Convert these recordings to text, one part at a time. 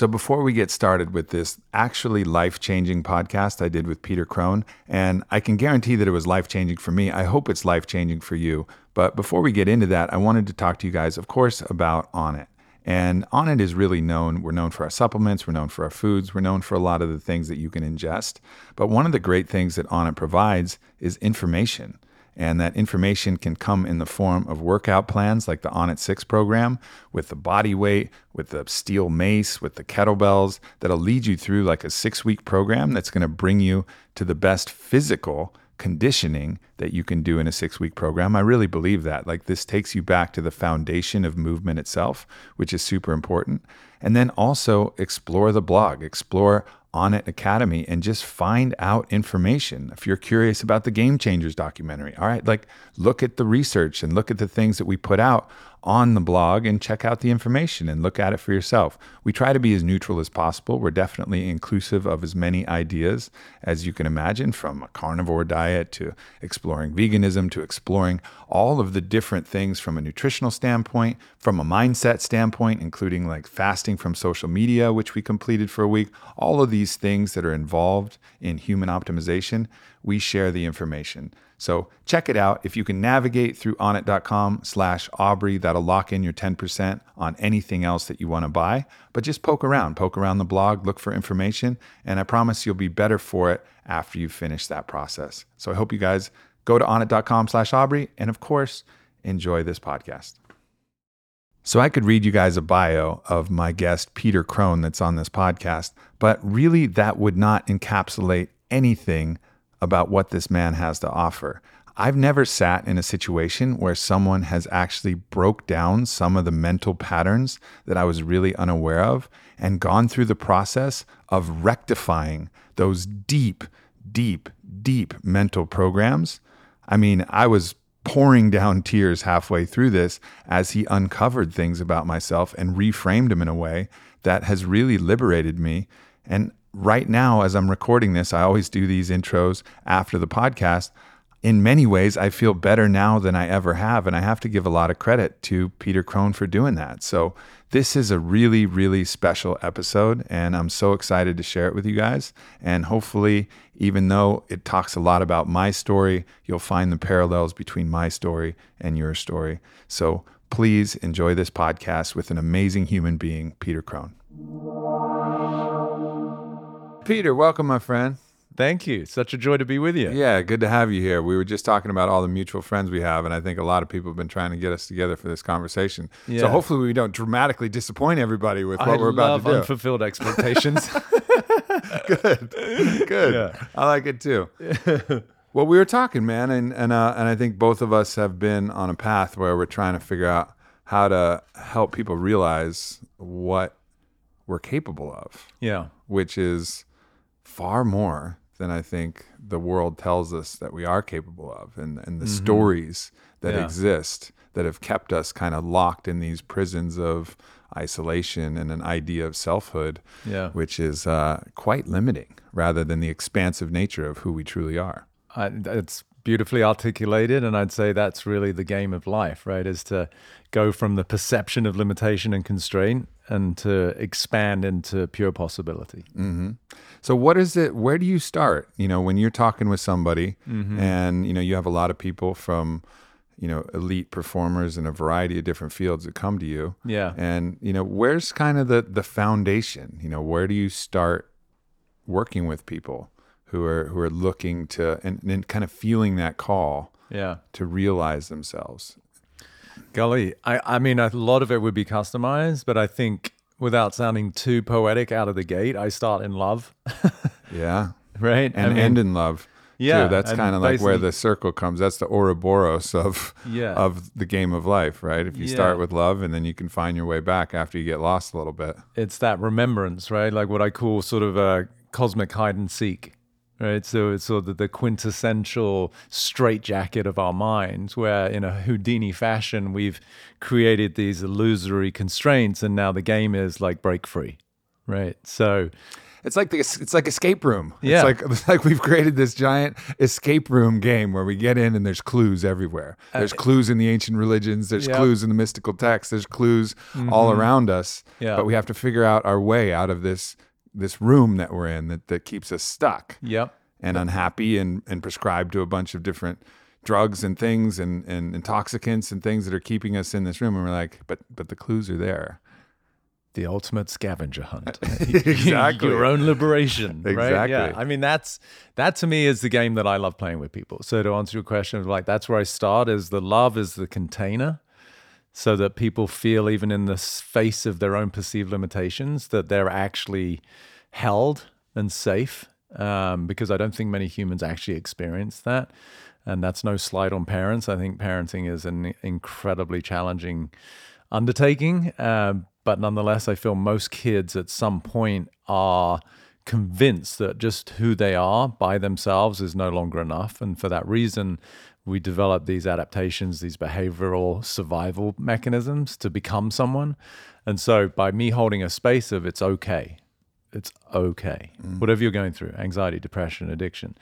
So, before we get started with this actually life changing podcast I did with Peter Crone, and I can guarantee that it was life changing for me, I hope it's life changing for you. But before we get into that, I wanted to talk to you guys, of course, about Onnit. And Onnit is really known. We're known for our supplements, we're known for our foods, we're known for a lot of the things that you can ingest. But one of the great things that Onnit provides is information. And that information can come in the form of workout plans like the On Onnit 6 program with the body weight, with the steel mace, with the kettlebells that'll lead you through like a six week program that's going to bring you to the best physical conditioning that you can do in a six week program. I really believe that. Like this takes you back to the foundation of movement itself, which is super important. And then also explore the blog, explore Onnit Academy and just find out information. If you're curious about the Game Changers documentary, all right, like look at the research and look at the things that we put out on the blog and check out the information and look at it for yourself. We try to be as neutral as possible. We're definitely inclusive of as many ideas as you can imagine, from a carnivore diet to exploring veganism to exploring all of the different things from a nutritional standpoint, from a mindset standpoint, including like fasting from social media, which we completed for a week. All of these things that are involved in human optimization, we share the information. So check it out. If you can navigate through onnit.com slash Aubrey, that'll lock in your 10% on anything else that you want to buy. But just poke around, poke around the blog, look for information, and I promise you'll be better for it after you finish that process. So I hope you guys go to onnit.com slash Aubrey, and of course, enjoy this podcast. So I could read you guys a bio of my guest, Peter Crone, that's on this podcast, but really that would not encapsulate anything about what this man has to offer. I've never sat in a situation where someone has actually broke down some of the mental patterns that I was really unaware of and gone through the process of rectifying those deep, deep, deep mental programs. I mean, I was pouring down tears halfway through this as he uncovered things about myself and reframed them in a way that has really liberated me. And right now, as I'm recording this, I always do these intros after the podcast. In many ways, I feel better now than I ever have. And I have to give a lot of credit to Peter Crone for doing that. So, this is a really, really special episode. And I'm so excited to share it with you guys. And hopefully, even though it talks a lot about my story, you'll find the parallels between my story and your story. So, please enjoy this podcast with an amazing human being, Peter Crone. Peter, welcome, my friend. Thank you. Such a joy to be with you. Yeah, good to have you here. We were just talking about all the mutual friends we have, and I think a lot of people have been trying to get us together for this conversation. Yeah. So hopefully we don't dramatically disappoint everybody with what I we're about to do. unfulfilled expectations. good, good. Yeah. I like it too. well, we were talking, man, and and uh, and I think both of us have been on a path where we're trying to figure out how to help people realize what we're capable of. yeah. which is far more than I think the world tells us that we are capable of, and, and the stories that Yeah. exist that have kept us kind of locked in these prisons of isolation and an idea of selfhood, Yeah. which is uh, quite limiting rather than the expansive nature of who we truly are. I, it's beautifully articulated. And I'd say that's really the game of life, right? Is to go from the perception of limitation and constraint and to expand into pure possibility. So what is it where do you start? You know, when you're talking with somebody Mm-hmm. and you know you have a lot of people from you know elite performers in a variety of different fields that come to you. Yeah. And you know, where's kind of the the foundation? You know, where do you start working with people who are who are looking to and, and kind of feeling that call Yeah. to realize themselves? Golly, I, I mean, a lot of it would be customized, but I think without sounding too poetic out of the gate, I start in love, Yeah. right? And I mean, end in love. Yeah, too. that's kind of like where the circle comes. That's the Ouroboros of Yeah. of the game of life, right? If you start with love, and then you can find your way back after you get lost a little bit. it's that remembrance, right? Like what I call sort of a cosmic hide and seek, right? So it's sort of the quintessential straitjacket of our minds, where in a Houdini fashion, we've created these illusory constraints, and now the game is like break free, right? So It's like the it's like escape room. Yeah. It's like it's like we've created this giant escape room game where we get in and there's clues everywhere. There's clues in the ancient religions, there's Uh, Yeah. clues in the mystical texts, there's clues all around us. Yeah. But we have to figure out our way out of this this room that we're in that, that keeps us stuck yep, and unhappy and, and prescribed to a bunch of different drugs and things and, and intoxicants and things that are keeping us in this room and we're like, but but the clues are there. the ultimate scavenger hunt. Exactly. Your own liberation. Right? Yeah. Exactly. I mean, that's that to me is the game that I love playing with people. So to answer your question, like that's where I start is the love is the container. So that people feel even in the face of their own perceived limitations that they're actually held and safe. Um, because I don't think many humans actually experience that. And that's no slight on parents. I think parenting is an incredibly challenging undertaking. Um, but nonetheless, I feel most kids at some point are convinced that just who they are by themselves is no longer enough. And for that reason, we develop these adaptations, these behavioral survival mechanisms to become someone. And so by me holding a space of it's okay, it's okay, whatever you're going through anxiety, depression, addiction,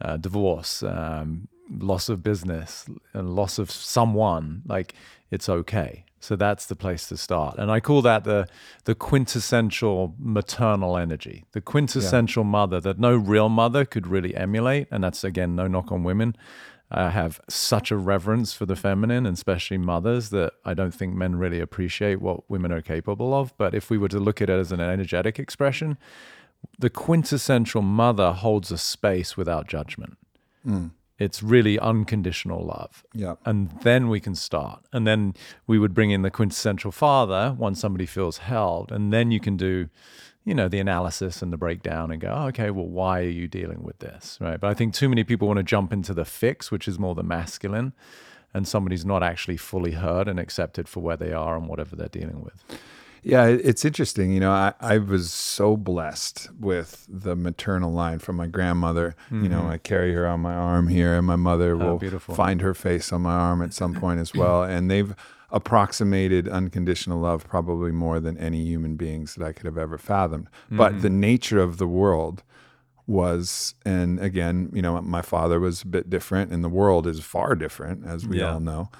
uh, divorce, um, loss of business, and loss of someone like it's okay. So that's the place to start. And I call that the the quintessential maternal energy, the quintessential mother that no real mother could really emulate. And that's again no knock on women. I have such a reverence for the feminine, and especially mothers, that I don't think men really appreciate what women are capable of. But if we were to look at it as an energetic expression, the quintessential mother holds a space without judgment. Mm. It's really unconditional love. Yeah. And then we can start. And then we would bring in the quintessential father once somebody feels held. And then you can do, you know, the analysis and the breakdown and go, oh, okay, well, why are you dealing with this? Right. But I think too many people want to jump into the fix, which is more the masculine, and somebody's not actually fully heard and accepted for where they are and whatever they're dealing with. Yeah, it's interesting. You know, I, I was so blessed with the maternal line from my grandmother. You know, mm-hmm. I carry her on my arm here, and my mother oh, will beautiful. find her face on my arm at some point as well. And they've approximated unconditional love probably more than any human beings that I could have ever fathomed. But mm-hmm. the nature of the world was, and again, you know, my father was a bit different, and the world is far different, as we Yeah. all know.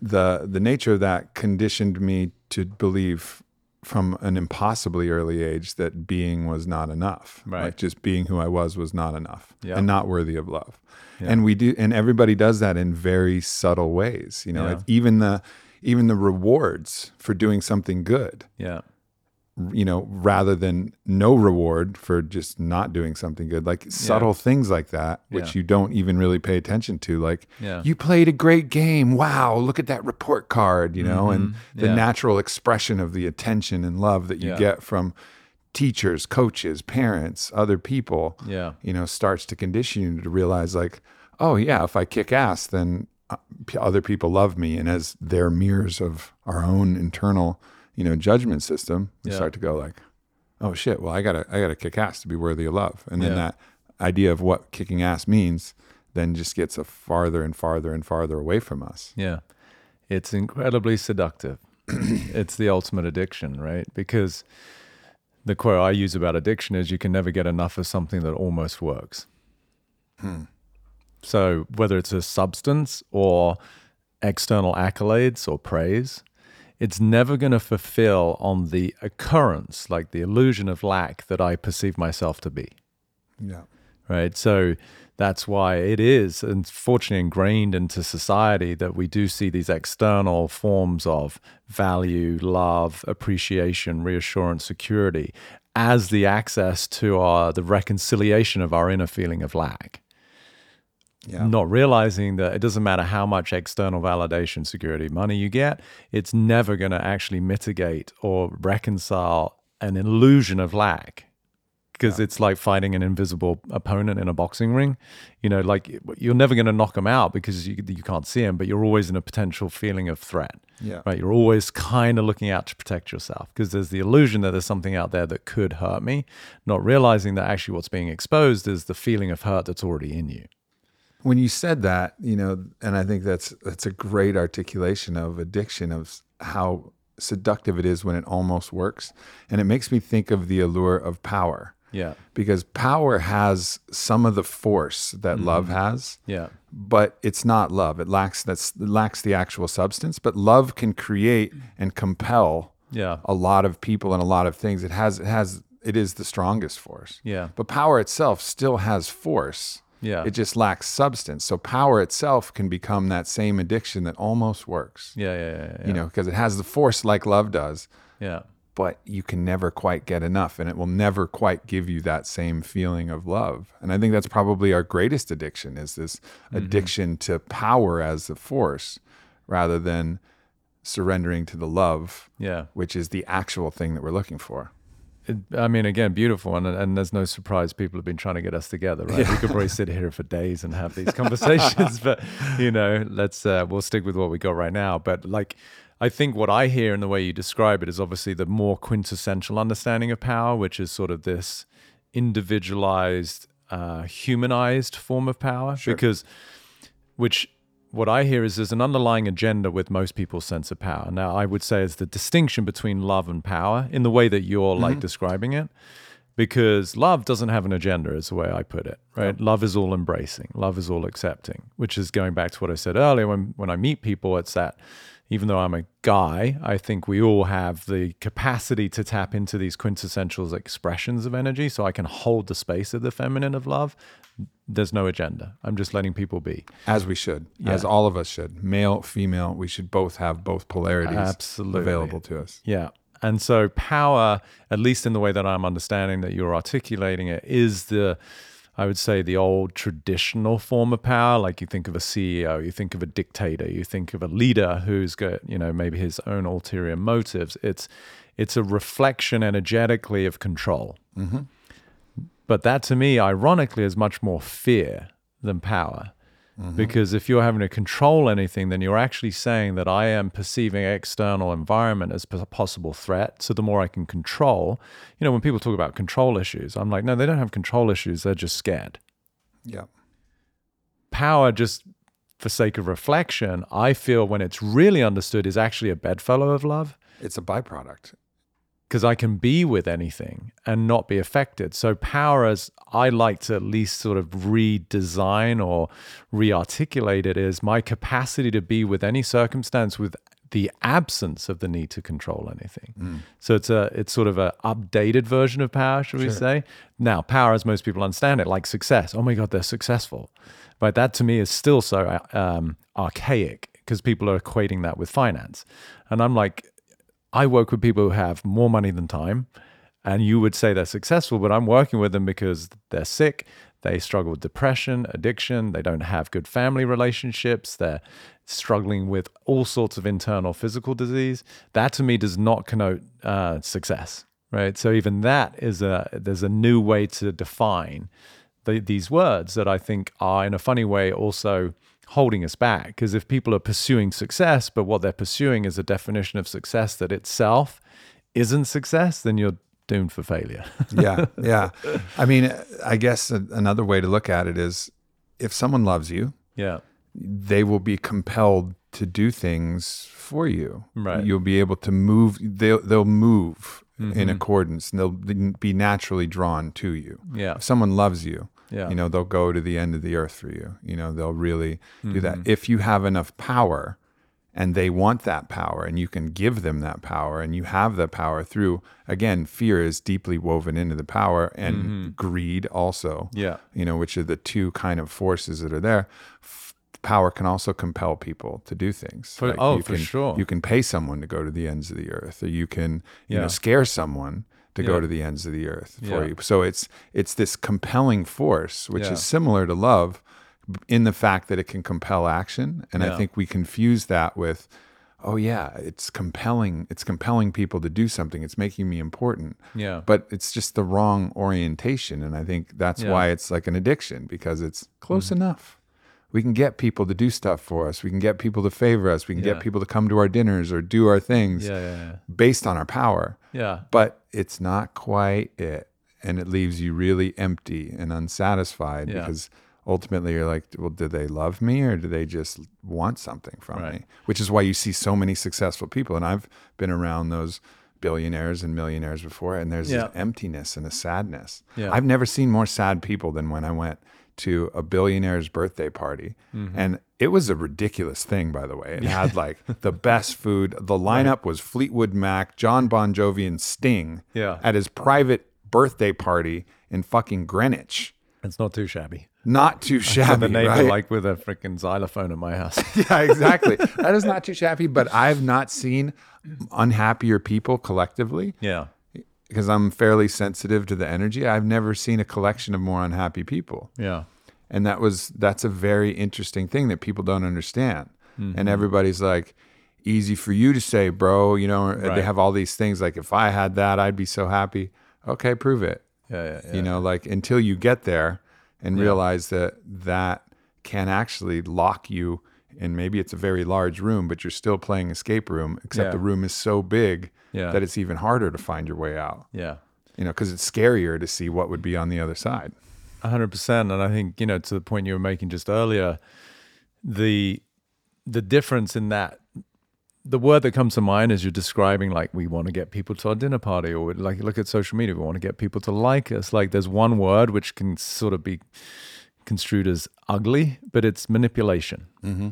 The the nature of that conditioned me to believe from an impossibly early age that being was not enough. Right. Like just being who I was was not enough Yeah. and not worthy of love. And we do and everybody does that in very subtle ways. You know, Yeah. even the even the rewards for doing something good, Yeah. you know, rather than no reward for just not doing something good. Like subtle things like that, which Yeah. you don't even really pay attention to. Like Yeah. you played a great game. Wow, look at that report card, you know, and the Mm-hmm. Natural expression of the attention and love that you get from teachers, coaches, parents, other people, Yeah. you know, starts to condition you to realize like, oh yeah, if I kick ass, then Uh, other people love me. And as they're mirrors of our own internal, you know, judgment system, we Yeah. start to go like, oh shit, well I gotta, I gotta kick ass to be worthy of love. And then Yeah. that idea of what kicking ass means then just gets a farther and farther and farther away from us. Yeah. It's incredibly seductive. it's the ultimate addiction, right? Because the quote I use about addiction is you can never get enough of something that almost works. Hmm. So whether it's a substance or external accolades or praise, it's never going to fulfill on the occurrence, like the illusion of lack that I perceive myself to be Yeah. right? So that's why it is unfortunately ingrained into society that we do see these external forms of value, love, appreciation, reassurance, security as the access to our the reconciliation of our inner feeling of lack. Yeah. Not realizing that it doesn't matter how much external validation, security, money you get, it's never going to actually mitigate or reconcile an illusion of lack because it's like fighting an invisible opponent in a boxing ring. You know, like you're never going to knock them out because you, you can't see them, but you're always in a potential feeling of threat. Yeah. Right. You're always kind of looking out to protect yourself because there's the illusion that there's something out there that could hurt me, not realizing that actually what's being exposed is the feeling of hurt that's already in you. When you said that, you know, and I think that's that's a great articulation of addiction of how seductive it is when it almost works. And it makes me think of the allure of power Yeah. because power has some of the force that mm-hmm. love has, Yeah. but it's not love. It lacks that's it lacks the actual substance. But love can create and compel Yeah. a lot of people and a lot of things. It has it has it is the strongest force. Yeah. But power itself still has force. Yeah. It just lacks substance. So power itself can become that same addiction that almost works. Yeah. Yeah. Yeah. Yeah. You know, because it has the force like love does, yeah. but you can never quite get enough and it will never quite give you that same feeling of love. And I think that's probably our greatest addiction is this Mm-hmm. addiction to power as the force rather than surrendering to the love, Yeah. which is the actual thing that we're looking for. I mean, again, beautiful, and and there's no surprise people have been trying to get us together, right? We could probably sit here for days and have these conversations, but you know, let's uh, we'll stick with what we got right now. But like, I think what I hear in the way you describe it is obviously the more quintessential understanding of power, which is sort of this individualized, uh, humanized form of power, because which what I hear is there's an underlying agenda with most people's sense of power. Now, I would say is the distinction between love and power in the way that you're like mm-hmm. describing it, because love doesn't have an agenda, is the way I put it. Right? Love is all embracing. Love is all accepting. Which is going back to what I said earlier. When when I meet people, it's that. Even though I'm a guy, I think we all have the capacity to tap into these quintessential expressions of energy. So I can hold the space of the feminine of love. There's no agenda. I'm just letting people be. As we should, as all of us should, male, female, we should both have both polarities Absolutely. available to us. Yeah. And so power, at least in the way that I'm understanding that you're articulating it, is the I would say the old traditional form of power. Like you think of a CEO, you think of a dictator, you think of a leader who's got, you know, maybe his own ulterior motives. It's it's a reflection energetically of control. Mm-hmm. But that to me, ironically, is much more fear than power. Mm-hmm. Because if you're having to control anything, then you're actually saying that I am perceiving external environment as a possible threat. So the more I can control, you know, when people talk about control issues, I'm like, no, they don't have control issues. They're just scared. Yeah. Power, just for sake of reflection, I feel when it's really understood is actually a bedfellow of love It's a byproduct. Because I can be with anything and not be affected. So, power, as I like to at least sort of redesign or re articulate it, is my capacity to be with any circumstance with the absence of the need to control anything. So it's a it's sort of a updated version of power, should we say? Now, power, as most people understand it, like success. Oh my God, they're successful. But that to me is still so um, archaic because people are equating that with finance, and I'm like, I work with people who have more money than time, and you would say they're successful, but I'm working with them because they're sick, they struggle with depression, addiction, they don't have good family relationships, they're struggling with all sorts of internal physical disease. That to me does not connote uh, success, right? So even that is a there's a new way to define the, these words that I think are in a funny way also holding us back. Because if people are pursuing success, but what they're pursuing is a definition of success that itself isn't success, then you're doomed for failure. yeah, yeah. I mean, I guess another way to look at it is if someone loves you, yeah. they will be compelled to do things for you. Right. You'll be able to move. They'll they'll move Mm-hmm. in accordance, and they'll be naturally drawn to you. Yeah. If someone loves you, Yeah. you know they'll go to the end of the earth for you. You know they'll really do that. Mm-hmm. If you have enough power, and they want that power, and you can give them that power, and you have the power through again, fear is deeply woven into the power, and greed also Mm-hmm. Yeah. you know, which are the two kind of forces that are there. F- Power can also compel people to do things. For- oh, you for can, sure. You can pay someone to go to the ends of the earth, or you can, you Yeah. know, scare someone to go to the ends of the earth for Yeah. you. So it's it's this compelling force, which Yeah. is similar to love, in the fact that it can compel action. And Yeah. I think we confuse that with, oh yeah, it's compelling. It's compelling people to do something. It's making me important Yeah. but it's just the wrong orientation and i think that's Yeah. Mm-hmm. why it's like an addiction because it's close enough we can get people to do stuff for us we can get people to favor us we can Yeah. get people to come to our dinners or do our things yeah. Yeah. based on our power Yeah. but it's not quite it and it leaves you really empty and unsatisfied because ultimately you're like, well, do they love me or do they just want something from Right. me? Which is why you see so many successful people. And I've been around those billionaires and millionaires before, and there's Yeah. this emptiness and a sadness. Yeah. I've never seen more sad people than when I went to a billionaire's birthday party. Mm-hmm. And it was a ridiculous thing, by the way. It had like the best food. The lineup was Fleetwood Mac, John Bon Jovi, and Sting Yeah. at his private birthday party in fucking Greenwich. It's not too shabby. Not too shabby, the neighbor right? like with a freaking xylophone at my house. yeah, exactly. that is not too shabby, but I've not seen unhappier people collectively yeah. Because I'm fairly sensitive to the energy. I've never seen a collection of more unhappy people. Yeah. And that was that's a very interesting thing that people don't understand. Mm-hmm. And everybody's like easy for you to say, bro, you know, they have all these things like if I had that, I'd be so happy. Okay, prove it. Yeah. Yeah. yeah. You know, like until you get there and realize that that can actually lock you and maybe it's a very large room, but you're still playing escape room, except the room is so big Yeah. that it's even harder to find your way out. yeah. You know, because it's scarier to see what would be on the other side. A hundred percent. And I think, you know, to the point you were making just earlier, the the difference in that the word that comes to mind is you're describing like we want to get people to our dinner party or like look at social media, we want to get people to like us. Like there's one word which can sort of be construed as ugly, but it's manipulation. Mm-hmm.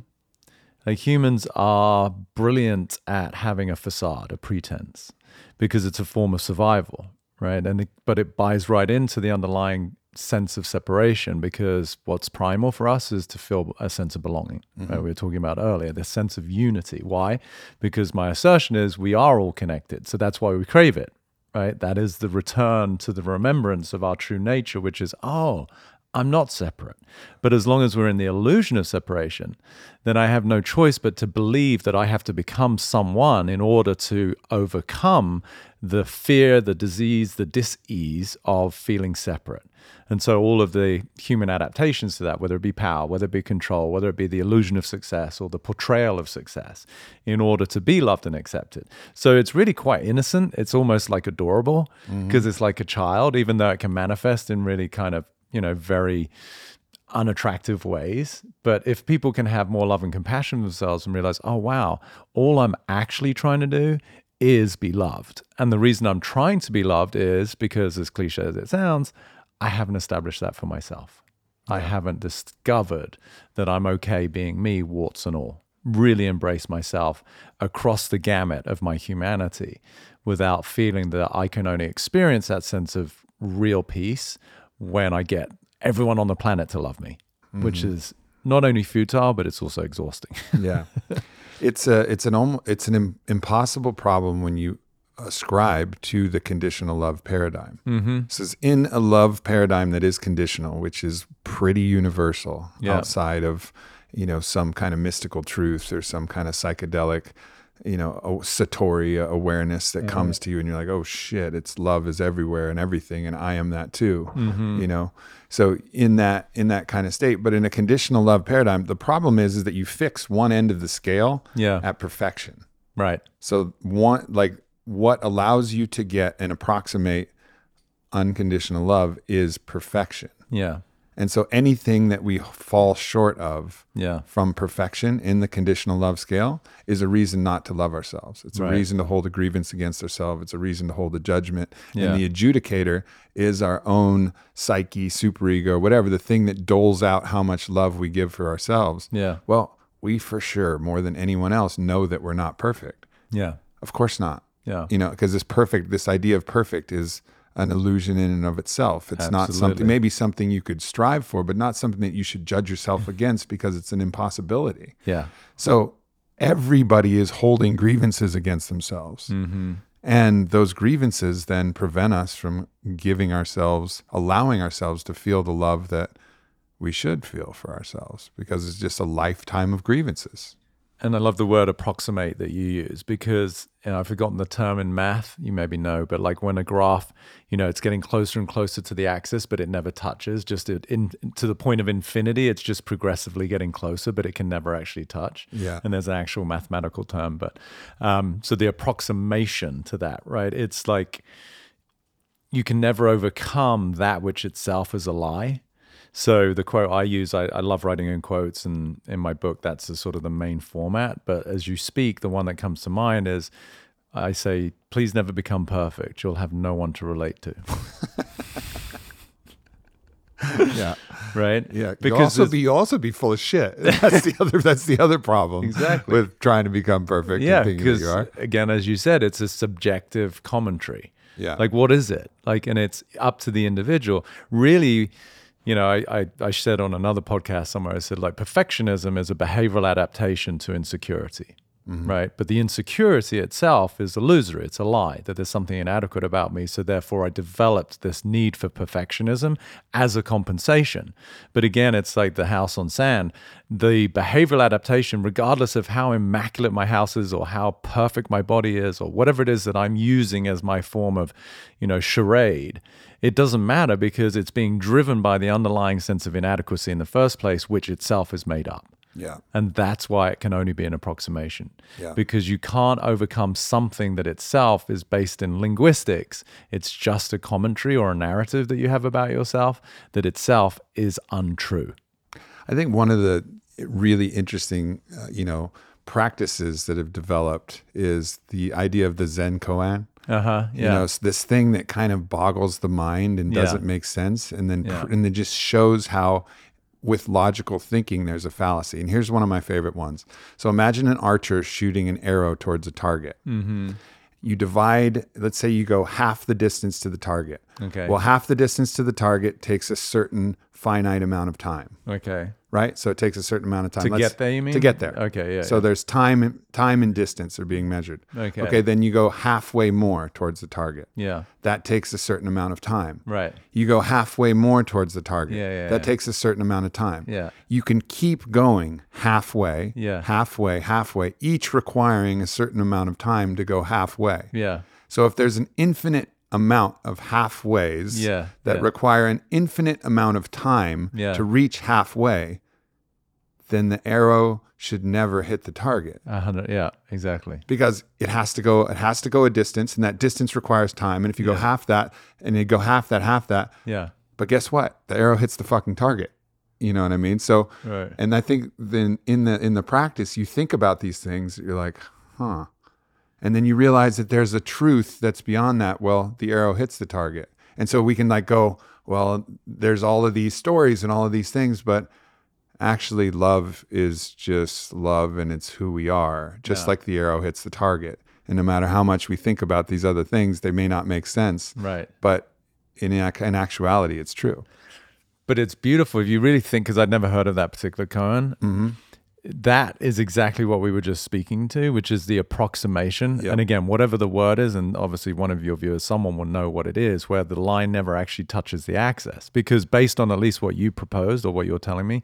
Like humans are brilliant at having a facade, a pretense, because it's a form of survival, right? And it, but it buys right into the underlying sense of separation because what's primal for us is to feel a sense of belonging. Right? Mm-hmm. We were talking about earlier, the sense of unity. Why? Because my assertion is we are all connected, so that's why we crave it. Right? That is the return to the remembrance of our true nature, which is oh. I'm not separate. But as long as we're in the illusion of separation, then I have no choice but to believe that I have to become someone in order to overcome the fear, the disease, the dis-ease of feeling separate. And so all of the human adaptations to that, whether it be power, whether it be control, whether it be the illusion of success or the portrayal of success, in order to be loved and accepted. So it's really quite innocent. It's almost like adorable mm-hmm. because it's like a child, even though it can manifest in really kind of, you know, very unattractive ways. But if people can have more love and compassion for themselves and realize, oh, wow, all I'm actually trying to do is be loved. And the reason I'm trying to be loved is because, as cliche as it sounds, I haven't established that for myself. I haven't discovered that I'm okay being me, warts and all. Really embrace myself across the gamut of my humanity without feeling that I can only experience that sense of real peace when I get everyone on the planet to love me, which is not only futile, but it's also exhausting. yeah it's a it's an it's an impossible problem when you ascribe to the conditional love paradigm mm-hmm. so it's in a love paradigm that is conditional which is pretty universal Yeah. outside of you know some kind of mystical truth or some kind of psychedelic you know a satori awareness that mm-hmm. comes to you and you're like oh shit it's love is everywhere and everything and i am that too mm-hmm. you know so in that in that kind of state but in a conditional love paradigm the problem is is that you fix one end of the scale Yeah. at perfection right. so one like what allows you to get and approximate unconditional love is perfection Yeah. And so anything that we fall short of Yeah. from perfection in the conditional love scale is a reason not to love ourselves. It's a Right. reason to hold a grievance against ourselves. It's a reason to hold a judgment. Yeah. And the adjudicator is our own psyche, superego, whatever, the thing that doles out how much love we give for ourselves. Yeah. Well, we for sure, more than anyone else, know that we're not perfect. Yeah. Of course not. Yeah. You know, because this perfect, this idea of perfect is an illusion in and of itself. It's not something, maybe something you could strive for, but not something that you should judge yourself against because it's an impossibility. Yeah. So everybody is holding grievances against themselves. Mm-hmm. And those grievances then prevent us from giving ourselves, allowing ourselves to feel the love that we should feel for ourselves because it's just a lifetime of grievances. And I love the word approximate that you use because know, I've forgotten the term in math. You maybe know, but like when a graph, you know, it's getting closer and closer to the axis, but it never touches. Just it, in to the point of infinity, it's just progressively getting closer, but it can never actually touch. Yeah. And there's an actual mathematical term, but um, so the approximation to that, right? It's like you can never overcome that which itself is a lie. So the quote I use, I, I love writing in quotes, and in my book, that's the sort of the main format. But as you speak, the one that comes to mind is, I say, please never become perfect. You'll have no one to relate to. yeah. Right. Yeah. Because you also be you also be full of shit. That's the other that's the other problem. Exactly. With trying to become perfect yeah, and thinking that because again, as you said, it's a subjective commentary. Yeah. Like, what is it? Like, and it's up to the individual. Really, you know, I, I, I said on another podcast somewhere, I said, like, perfectionism is a behavioral adaptation to insecurity, Mm-hmm. right? But the insecurity itself is illusory. It's a lie that there's something inadequate about me. So therefore, I developed this need for perfectionism as a compensation. But again, it's like the house on sand. The behavioral adaptation, regardless of how immaculate my house is or how perfect my body is or whatever it is that I'm using as my form of, you know, charade, it doesn't matter because it's being driven by the underlying sense of inadequacy in the first place, which itself is made up. Yeah. And that's why it can only be an approximation. Yeah. Because you can't overcome something that itself is based in linguistics. It's just a commentary or a narrative that you have about yourself that itself is untrue. I think one of the really interesting, uh, you know, practices that have developed is the idea of the Zen koan. Uh huh. Yeah. You know, this thing that kind of boggles the mind and doesn't make sense, and then Yeah. and it just shows how, with logical thinking, there's a fallacy. And here's one of my favorite ones. So imagine an archer shooting an arrow towards a target. mm-hmm. You divide, let's say you go half the distance to the target. Okay. Well, half the distance to the target takes a certain finite amount of time, okay. right? So it takes a certain amount of time To Let's- get there, you mean? To get there. Okay. Yeah. So there's time, time and distance are being measured. Okay. Okay. Then you go halfway more towards the target. yeah. That takes a certain amount of time. Right. You go halfway more towards the target. Yeah, yeah, that yeah. takes a certain amount of time. Yeah. You can keep going halfway, Yeah. halfway, halfway, each requiring a certain amount of time to go halfway. Yeah. So if there's an infinite amount of halfways Yeah, that yeah. require an infinite amount of time Yeah. to reach halfway, then the arrow should never hit the target. Yeah. Exactly. because it has to go it has to go a distance and that distance requires time and if you go half that and you go half that half that Yeah. but guess what the arrow hits the fucking target you know what i mean so Right. and i think then in the in the practice you think about these things you're like huh and then you realize that there's a truth that's beyond that well the arrow hits the target and so we can like go well there's all of these stories and all of these things but actually love is just love and it's who we are just Yeah. like the arrow hits the target and no matter how much we think about these other things they may not make sense Right. but in, in actuality it's true But it's beautiful if you really think, because I'd never heard of that particular koan. Mm-hmm. That is exactly what we were just speaking to, which is the approximation. Yep. And again, whatever the word is, and obviously one of your viewers, someone will know what it is, where the line never actually touches the axis. Because based on at least what you proposed or what you're telling me,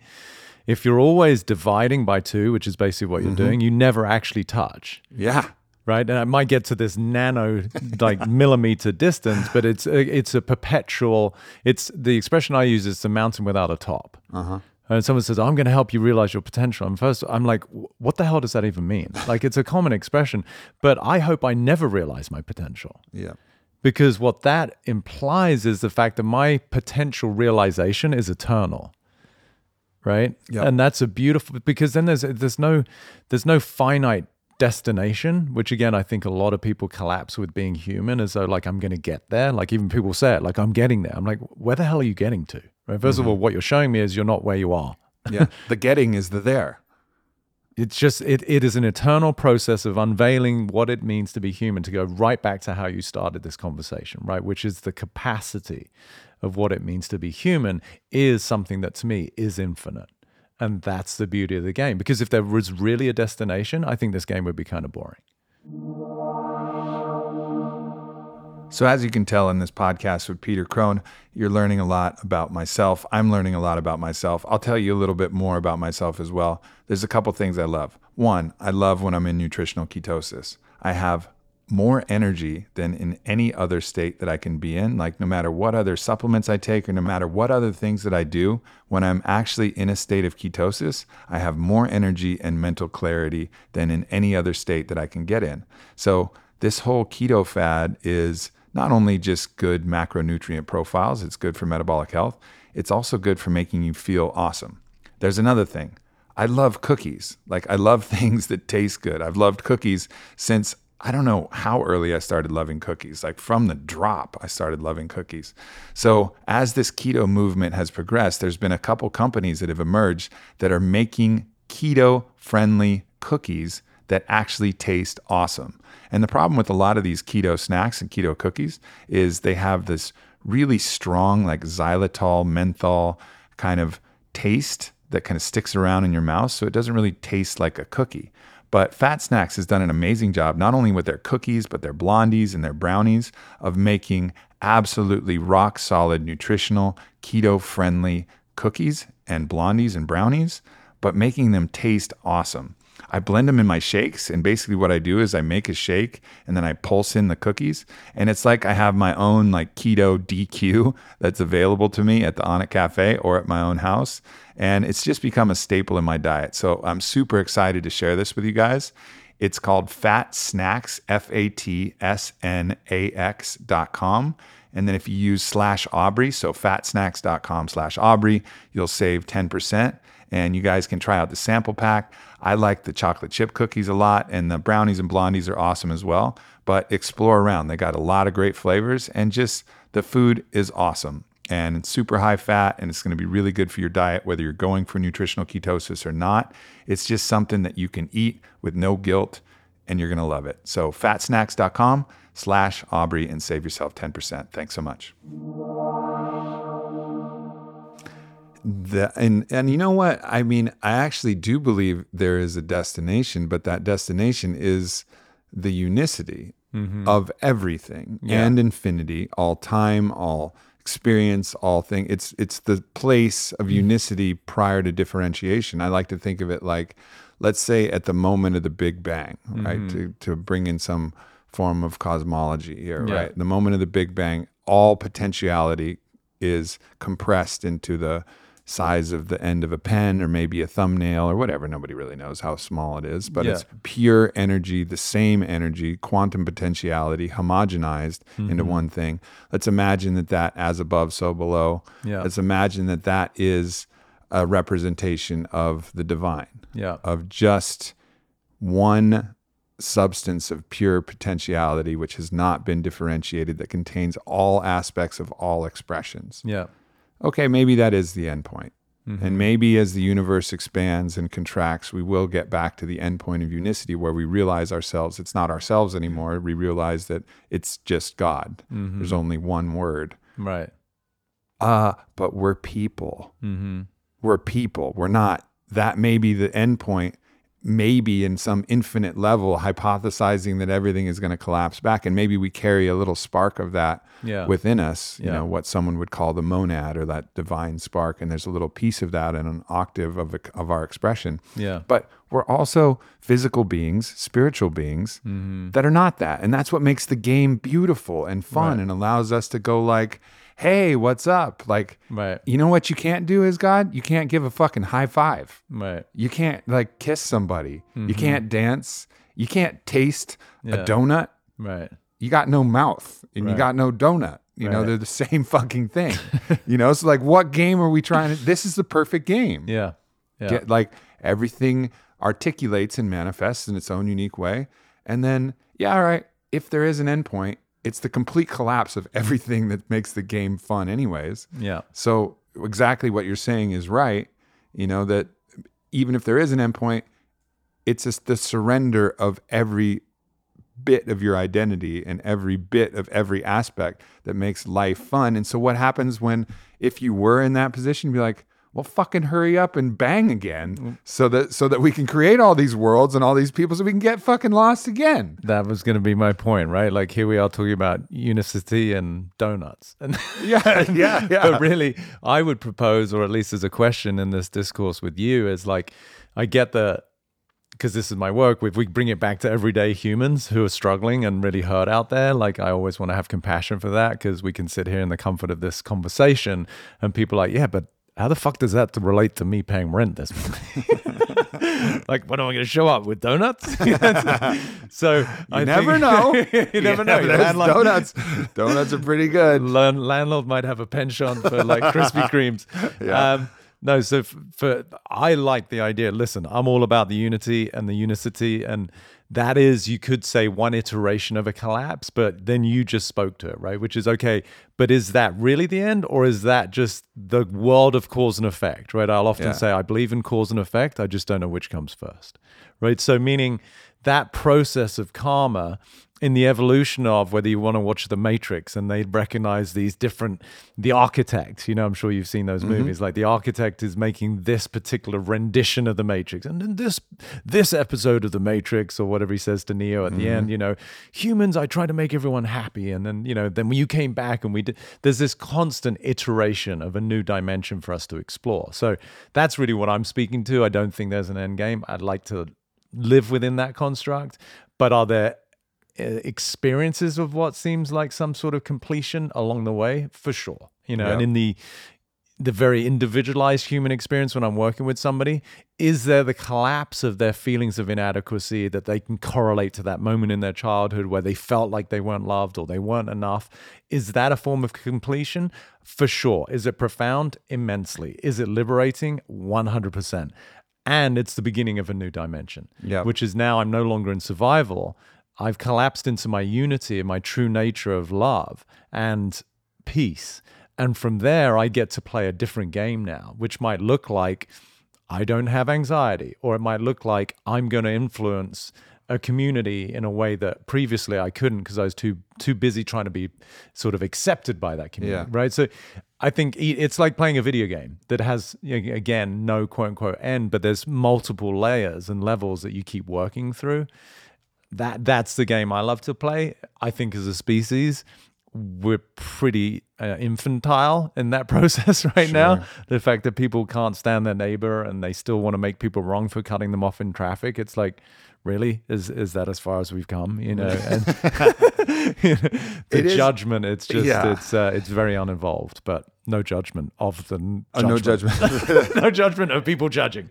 if you're always dividing by two, which is basically what you're Mm-hmm. doing, you never actually touch yeah right? And it might get to this nano, like millimeter distance, but it's a, it's a perpetual. It's the expression I use is the mountain without a top. uh-huh And someone says, "I'm going to help you realize your potential." And first, I'm like, "What the hell does that even mean?" Like, it's a common expression, but I hope I never realize my potential yeah because what that implies is the fact that my potential realization is eternal right Yep. and that's a beautiful because then there's there's no there's no finite destination which again i think a lot of people collapse with being human as though like i'm going to get there like even people say it like i'm getting there i'm like where the hell are you getting to right? 1st of mm-hmm. all what you're showing me is you're not where you are. Yeah. The getting is the there. It's just it, it is an eternal process of unveiling what it means to be human to go right back to how you started this conversation right? Which is the capacity of what it means to be human is something that to me is infinite. And that's the beauty of the game. Because if there was really a destination i think this game would be kind of boring So, as you can tell in this podcast with Peter Crone, you're learning a lot about myself. I'm learning a lot about myself. I'll tell you a little bit more about myself as well. There's a couple things I love. One, I love when I'm in nutritional ketosis. I have more energy than in any other state that I can be in. Like, no matter what other supplements I take or no matter what other things that I do, when I'm actually in a state of ketosis, I have more energy and mental clarity than in any other state that I can get in. So, this whole keto fad is not only just good macronutrient profiles, it's good for metabolic health, it's also good for making you feel awesome. There's another thing. I love cookies. Like, I love things that taste good. I've loved cookies since I don't know how early I started loving cookies. Like, from the drop, I started loving cookies. So, as this keto movement has progressed, there's been a couple companies that have emerged that are making keto friendly cookies that actually taste awesome. And the problem with a lot of these keto snacks and keto cookies is they have this really strong, like xylitol, menthol kind of taste that kind of sticks around in your mouth. So it doesn't really taste like a cookie. But Fat Snax has done an amazing job, not only with their cookies, but their blondies and their brownies, of making absolutely rock solid, nutritional, keto friendly cookies and blondies and brownies, but making them taste awesome. I blend them in my shakes. And basically, what I do is I make a shake and then I pulse in the cookies. And it's like I have my own like keto DQ that's available to me at the Onnit Cafe or at my own house. And it's just become a staple in my diet. So I'm super excited to share this with you guys. It's called Fat Snax, F A T S N A X dot com. And then if you use slash Aubrey, so fatsnacks.com slash Aubrey, you'll save 10% and you guys can try out the sample pack. I like the chocolate chip cookies a lot, and the brownies and blondies are awesome as well. But explore around. They got a lot of great flavors, and just the food is awesome. And it's super high fat, and it's going to be really good for your diet, whether you're going for nutritional ketosis or not. It's just something that you can eat with no guilt, and you're going to love it. So, fatsnacks.com slash Aubrey and save yourself 10%. Thanks so much the and and you know what i mean i actually do believe there is a destination but that destination is the unicity mm-hmm. of everything yeah. and infinity all time all experience all thing it's it's the place of mm-hmm. unicity prior to differentiation i like to think of it like let's say at the moment of the big bang right mm-hmm. to to bring in some form of cosmology here yeah. right the moment of the big bang all potentiality is compressed into the size of the end of a pen or maybe a thumbnail or whatever. Nobody really knows how small it is, but yeah. it's pure energy, the same energy, quantum potentiality, homogenized mm-hmm. into one thing. Let's imagine that that as above, so below. Yeah. Let's imagine that that is a representation of the divine. Yeah. Of just one substance of pure potentiality which has not been differentiated that contains all aspects of all expressions. Yeah okay, maybe that is the end point. Mm-hmm. And maybe as the universe expands and contracts, we will get back to the end point of unicity where we realize ourselves, it's not ourselves anymore. We realize that it's just God. Mm-hmm. There's only one word. Right. Uh, but we're people. Mm-hmm. We're people. We're not, that may be the end point maybe in some infinite level hypothesizing that everything is going to collapse back and maybe we carry a little spark of that yeah. within us you yeah. know what someone would call the monad or that divine spark and there's a little piece of that in an octave of, of our expression yeah but we're also physical beings spiritual beings mm-hmm. that are not that and that's what makes the game beautiful and fun right. and allows us to go like hey, what's up? Like, right. you know what you can't do is God? You can't give a fucking high five. Right. You can't like kiss somebody. Mm-hmm. You can't dance. You can't taste yeah. a donut. Right. You got no mouth and right. you got no donut. You right. know, they're the same fucking thing. you know, so like what game are we trying to this is the perfect game. Yeah. Yeah. Get, like everything articulates and manifests in its own unique way. And then, yeah, all right, if there is an endpoint, it's the complete collapse of everything that makes the game fun anyways. Yeah. So exactly what you're saying is right you know that even if there is an endpoint it's just the surrender of every bit of your identity and every bit of every aspect that makes life fun. And so what happens when if you were in that position be like well fucking hurry up and bang again mm. so that so that we can create all these worlds and all these people so we can get fucking lost again. That was going to be my point right? Like here we are talking about unicity and donuts. And yeah yeah yeah. but really i would propose or at least as a question in this discourse with you is like i get the because this is my work, if we bring it back to everyday humans who are struggling and really hurt out there, like I always want to have compassion for that because we can sit here in the comfort of this conversation and people are like, yeah, but how the fuck does that relate to me paying rent this month? like, when am I going to show up with donuts? so you never know. you never know. Landlord- donuts. donuts are pretty good. Land- landlord might have a penchant for like Krispy Kremes. Yeah. Um, no, so f- for I like the idea. Listen, I'm all about the unity and the unicity, and that is, you could say, one iteration of a collapse. But then you just spoke to it, right? Which is okay. But is that really the end, or is that just the world of cause and effect, right? I'll often Yeah. say I believe in cause and effect. I just don't know which comes first, right? So meaning that process of karma in the evolution of whether you want to watch the matrix and they recognize these different the architect you know i'm sure you've seen those mm-hmm. movies like the architect is making this particular rendition of the matrix and in this this episode of the matrix or whatever he says to neo at the end mm-hmm. you know humans i try to make everyone happy and then you know then when you came back and we did there's this constant iteration of a new dimension for us to explore. So that's really what i'm speaking to. I don't think there's an end game. I'd like to live within that construct but are there experiences of what seems like some sort of completion along the way for sure you know and in the the very individualized human experience when i'm working with somebody is there the collapse of their feelings of inadequacy that they can correlate to that moment in their childhood where they felt like they weren't loved or they weren't enough? Is that a form of completion? For sure. Is it profound? Immensely. Is it liberating? 100% and it's the beginning of a new dimension Yeah. which is now I'm no longer in survival. I've collapsed into my unity and my true nature of love and peace. And from there, I get to play a different game now, which might look like I don't have anxiety, or it might look like I'm going to influence a community in a way that previously I couldn't because I was too too busy trying to be sort of accepted by that community, Yeah. right? So I think it's like playing a video game that has again no quote unquote end, but there's multiple layers and levels that you keep working through. That that's the game I love to play. I think as a species, we're pretty uh, infantile in that process right now. The fact that people can't stand their neighbor and they still want to make people wrong for cutting them off in traffic. It's like, really, is is that as far as we've come? You know, mm. and you know, the It is- judgment. It's just Yeah. it's uh, it's very uninvolved, but no judgment of the n- Oh, no judgment. no judgment of people judging.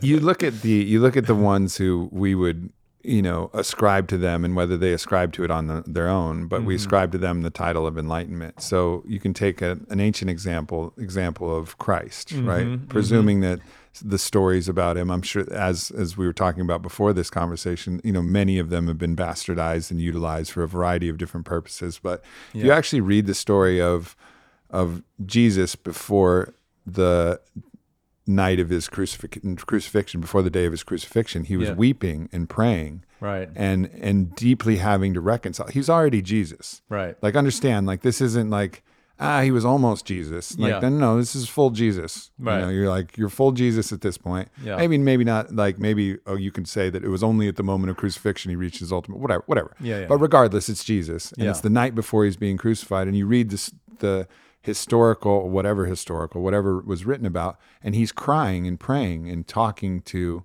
you look at the you look at the ones who we would you know ascribe to them and whether they ascribe to it on the, their own but we mm-hmm. ascribe to them the title of enlightenment so you can take a, an ancient example example of christ right mm-hmm. Mm-hmm. presuming that the stories about him i'm sure as as we were talking about before this conversation you know many of them have been bastardized and utilized for a variety of different purposes but if you actually read the story of of jesus before the night of his crucifix, crucifixion, before the day of his crucifixion, he was Yeah. weeping and praying Right. and and deeply having to reconcile. He's already Jesus. Right. Like understand, like this isn't like ah he was almost Jesus. Like Yeah. no, no, this is full Jesus. Right. You know, you're like you're full Jesus at this point. Yeah. Maybe maybe not like maybe oh you can say that it was only at the moment of crucifixion he reached his ultimate whatever whatever. Yeah, yeah, but regardless, it's Jesus, and Yeah. it's the night before he's being crucified, and you read this the historical whatever historical whatever was written about, and he's crying and praying and talking to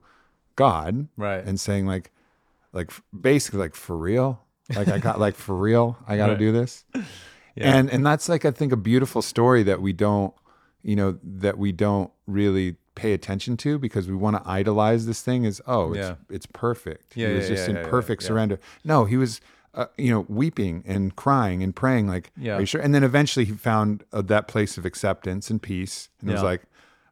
God, Right. and saying like like f- basically like for real like i got like for real i got to Right. do this Yeah. and and that's like i think a beautiful story that we don't you know that we don't really pay attention to because we want to idolize this thing as oh it's Yeah. it's perfect. Yeah, he was yeah, just in perfect surrender. No he was uh, you know weeping and crying and praying like Yeah. are you sure? And then eventually he found uh, that place of acceptance and peace and it was like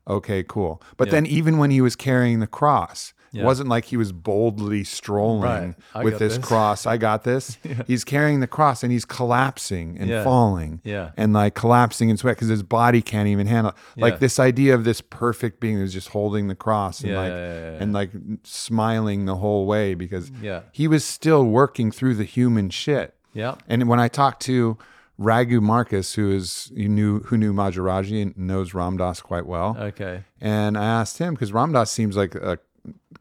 okay cool. But then even when he was carrying the cross it Yeah. wasn't like he was boldly strolling Right. With this, this. cross. I got this. He's carrying the cross and he's collapsing and Yeah. falling Yeah. and like collapsing in sweat because his body can't even handle it. Like Yeah. this idea of this perfect being who's just holding the cross and Yeah, like yeah, yeah, yeah. and like smiling the whole way because Yeah. he was still working through the human shit. Yeah. And when I talked to Raghu Markus, who is you knew who knew Maharaji and knows Ram Dass quite well, Okay. and I asked him because Ram Dass seems like a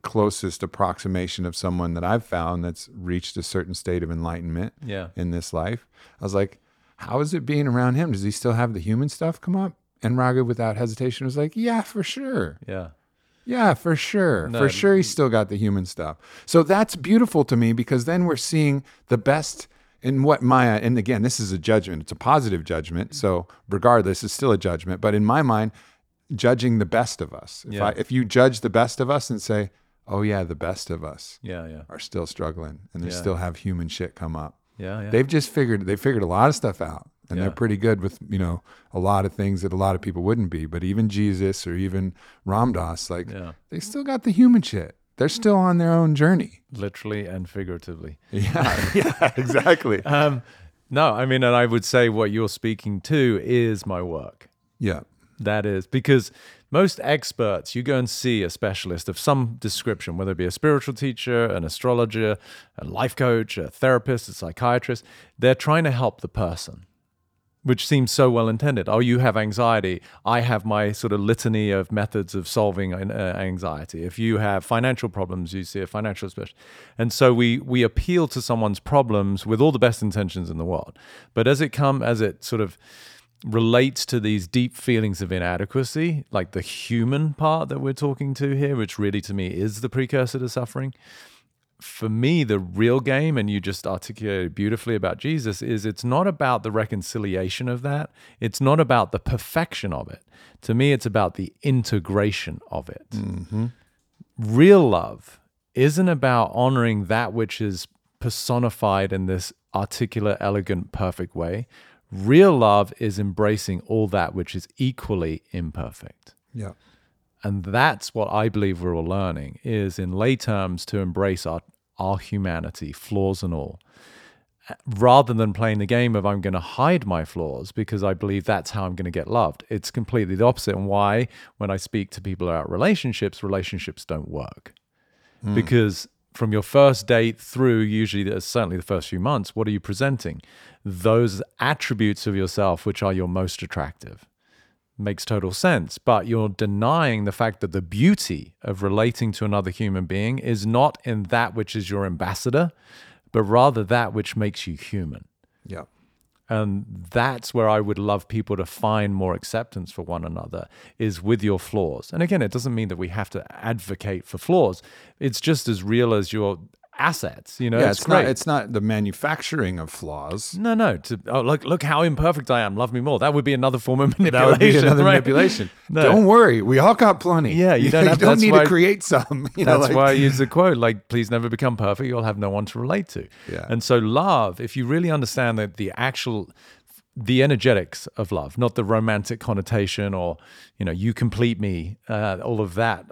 closest approximation of someone that I've found that's reached a certain state of enlightenment Yeah. in this life. I was like, how is it being around him? Does he still have the human stuff come up? And Raga, without hesitation, was like, yeah, for sure. Yeah. Yeah, for sure. No. For sure, he's still got the human stuff. So that's beautiful to me because then we're seeing the best in what Maya, and again, this is a judgment, it's a positive judgment. So regardless, it's still a judgment. But in my mind, judging the best of us. If, Yeah. I, if you judge the best of us and say, oh, yeah, the best of us Yeah, yeah, are still struggling and they Yeah. still have human shit come up. yeah, yeah. They've just figured, they figured a lot of stuff out and Yeah. they're pretty good with, you know, a lot of things that a lot of people wouldn't be. But even Jesus or even Ram Dass, like, yeah, they still got the human shit. They're still on their own journey. literally and figuratively. Yeah, yeah, exactly. Um, no, I mean, and I would say what you're speaking to is my work. Yeah, That is because most experts, you go and see a specialist of some description, whether it be a spiritual teacher, an astrologer, a life coach, a therapist, a psychiatrist, they're trying to help the person, which seems so well intended. Oh, you have anxiety. I have my sort of litany of methods of solving uh, anxiety. If you have financial problems, you see a financial specialist. And so we we appeal to someone's problems with all the best intentions in the world. But as it come as it sort of relates to these deep feelings of inadequacy, like the human part that we're talking to here, which really to me is the precursor to suffering. For me, the real game, and you just articulated beautifully about Jesus, is it's not about the reconciliation of that. It's not about the perfection of it. To me, it's about the integration of it. Mm-hmm. Real love isn't about honoring that which is personified in this articulate, elegant, perfect way. Real love is embracing all that which is equally imperfect. yeah, And that's what I believe we're all learning is in lay terms to embrace our, our humanity, flaws and all. Eh, rather than playing the game of I'm going to hide my flaws because I believe that's how I'm going to get loved. It's completely the opposite. And why, when I speak to people about relationships, relationships don't work. Mm. Because from your first date through, usually certainly the first few months, what are you presenting? Those attributes of yourself which are your most attractive makes total sense. But you're denying the fact that the beauty of relating to another human being is not in that which is your ambassador, but rather that which makes you human. yeah. And that's where I would love people to find more acceptance for one another is with your flaws. And again, it doesn't mean that we have to advocate for flaws. It's just as real as your assets. You know, Yeah, it's, it's, not it's not the manufacturing of flaws. no, no. To oh, look, look how imperfect I am. Love me more. That would be another form of manipulation. That would be another right? manipulation. No. Don't worry, we all got plenty. Yeah, you don't have- don't need why- to create some. You know, That's like- why I use the quote, like, please never become perfect. You'll have no one to relate to. Yeah. And so love, if you really understand that the actual the energetics of love, not the romantic connotation or, you know, you complete me, uh, all of that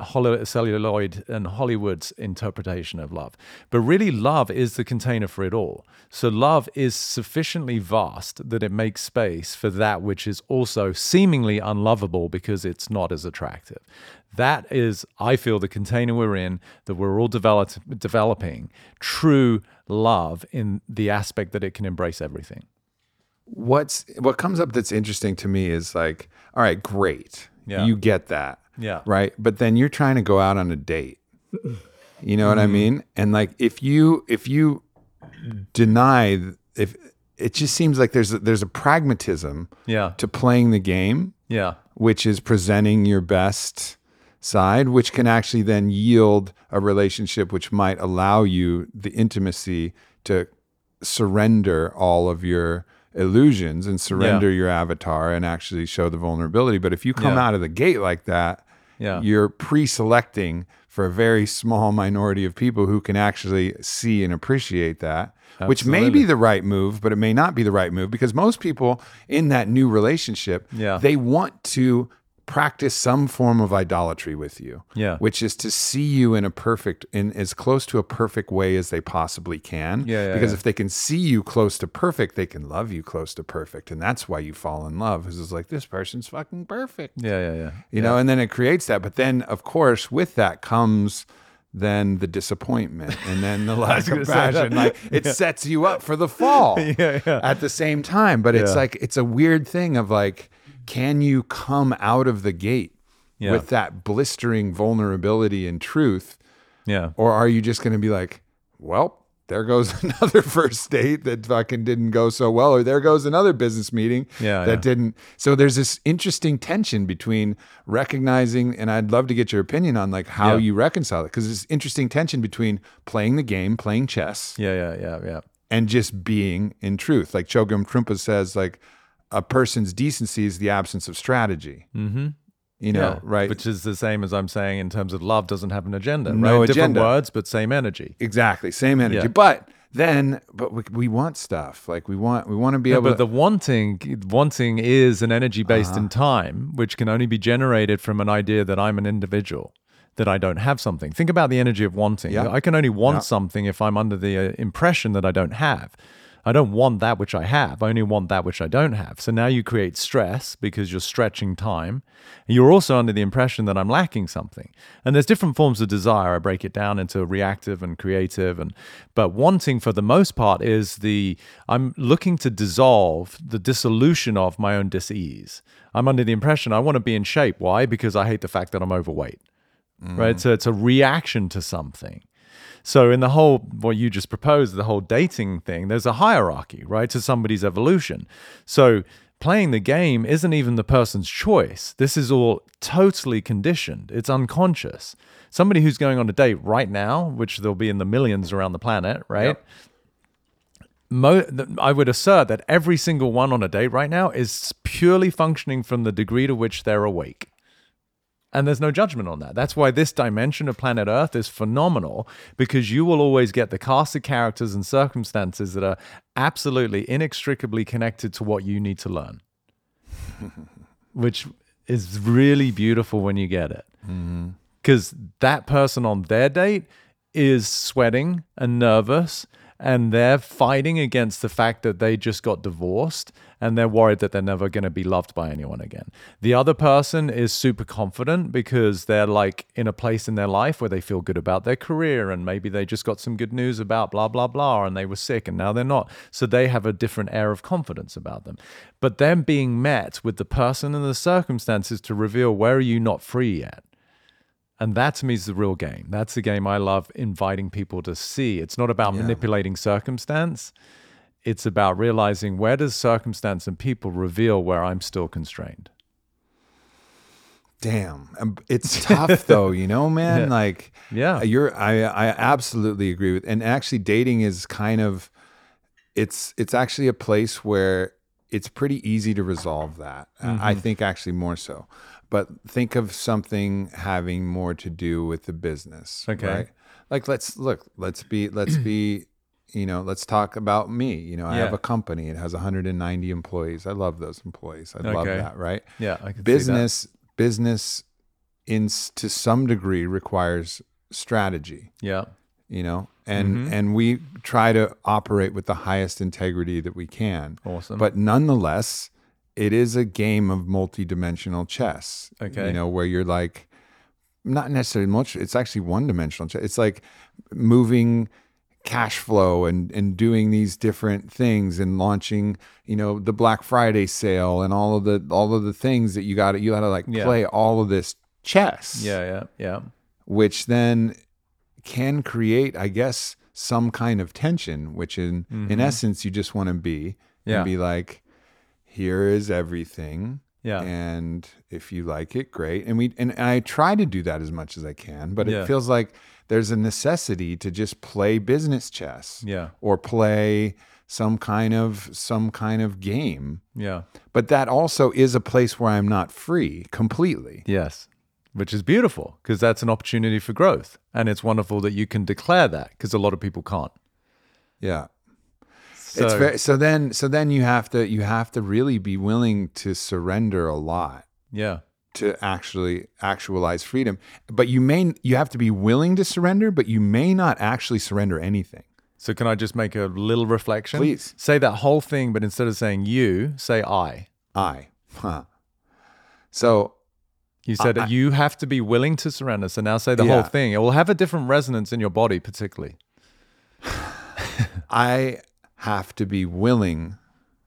celluloid and Hollywood's interpretation of love. But really, love is the container for it all. So love is sufficiently vast that it makes space for that which is also seemingly unlovable because it's not as attractive. That is, I feel, the container we're in, that we're all develop, developing true love in the aspect that it can embrace everything. What's what comes up that's interesting to me is like, all right, great. Yeah. You get that. Yeah. Right. But then you're trying to go out on a date. You know what Mm-hmm. I mean? And like if you if you deny if it just seems like there's a, there's a pragmatism Yeah. to playing the game, Yeah. which is presenting your best side, which can actually then yield a relationship which might allow you the intimacy to surrender all of your illusions and surrender your avatar and actually show the vulnerability. But if you come Yeah. out of the gate like that, Yeah. you're pre-selecting for a very small minority of people who can actually see and appreciate that which may be the right move but it may not be the right move because most people in that new relationship Yeah. they want to practice some form of idolatry with you Yeah. which is to see you in a perfect in as close to a perfect way as they possibly can Yeah, yeah, because yeah. if they can see you close to perfect they can love you close to perfect and that's why you fall in love because it's like this person's fucking perfect Yeah. Yeah. Yeah. you know and then it creates that but then of course with that comes then the disappointment and then the lack of passion like it sets you up for the fall Yeah, yeah. at the same time but it's like it's a weird thing of like can you come out of the gate Yeah. with that blistering vulnerability and truth Yeah. or are you just going to be like well there goes another first date that fucking didn't go so well or there goes another business meeting Yeah, that yeah. didn't so there's this interesting tension between recognizing and i'd love to get your opinion on like how Yeah. you reconcile it because there's interesting tension between playing the game playing chess Yeah. Yeah. Yeah. Yeah. and just being in truth like chogyam trungpa says like a person's decency is the absence of strategy Mm-hmm. You know, Yeah, right? Which is the same as I'm saying in terms of love doesn't have an agenda. No right? Different agenda. words, but same energy. exactly same energy. Yeah. But then, but we, we want stuff like we want we want to be Yeah, able but to. the wanting wanting is an energy based Uh-huh. in time, which can only be generated from an idea that I'm an individual, that I don't have something. Think about the energy of wanting. Yeah. I can only want Yeah. something if I'm under the uh, impression that I don't have. I don't want that which I have. I only want that which I don't have. So now you create stress because you're stretching time. You're also under the impression that I'm lacking something. And there's different forms of desire. I break it down into reactive and creative and but wanting for the most part is the I'm looking to dissolve the dissolution of my own dis-ease. I'm under the impression I want to be in shape. Why? Because I hate the fact that I'm overweight. Right? Mm. So it's a reaction to something. So in the whole what you just proposed, the whole dating thing, there's a hierarchy, right, to somebody's evolution. So playing the game isn't even the person's choice. This is all totally conditioned. It's unconscious. Somebody who's going on a date right now, which there'll be in the millions around the planet, right? Yep. Mo- I would assert that every single one on a date right now is purely functioning from the degree to which they're awake. And there's no judgment on that. That's why this dimension of planet Earth is phenomenal because you will always get the cast of characters and circumstances that are absolutely inextricably connected to what you need to learn, which is really beautiful when you get it. Mm-hmm. Because that person on their date is sweating and nervous and they're fighting against the fact that they just got divorced and they're worried that they're never going to be loved by anyone again. The other person is super confident because they're like in a place in their life where they feel good about their career and maybe they just got some good news about blah, blah, blah, and they were sick and now they're not. So they have a different air of confidence about them. But them being met with the person and the circumstances to reveal where are you not free yet? And that to me is the real game. That's the game I love inviting people to see. It's not about manipulating circumstance. It's about realizing where does circumstance and people reveal where I'm still constrained. Damn, Um, it's tough though, you know, man. Yeah. Like, Yeah. you're. I I absolutely agree with. And actually, dating is kind of, it's it's actually a place where it's pretty easy to resolve that. Uh, Mm-hmm. I think actually more so. But think of something having more to do with the business. Okay. Right? Like let's look. Let's be. Let's be. You know, let's talk about me. You know, I have a company. It has 190 employees. I love those employees. I love that. Right Yeah, I can see that. business business in to some degree requires strategy Yeah. you know and Mm-hmm. and we try to operate with the highest integrity that we can Awesome. but nonetheless it is a game of multi-dimensional chess Okay. you know where you're like not necessarily much it's actually one-dimensional chess it's like moving cash flow and and doing these different things and launching you know the black friday sale and all of the all of the things that you got you got to like Yeah. play all of this chess yeah, yeah, yeah. which then can create, I guess, some kind of tension, which in in essence you just want to be Mm-hmm. Yeah. and be like, here is everything. Yeah. And if you like it, great. And we and, I try to do that as much as I can, but Yeah. it feels like there's a necessity to just play business chess Yeah. or play some kind of some kind of game. Yeah. But that also is a place where I'm not free completely. Yes. Which is beautiful because that's an opportunity for growth. And it's wonderful that you can declare that because a lot of people can't. Yeah. So, it's very, so then so then you have to you have to really be willing to surrender a lot yeah. to actually actualize freedom but you may you have to be willing to surrender but you may not actually surrender anything So can I just make a little reflection? Please. Say that whole thing, but instead of saying you, say I. i huh. so You said I- you have to be willing to surrender. So now say the Yeah. whole thing. It will have a different resonance in your body, particularly. i have to be willing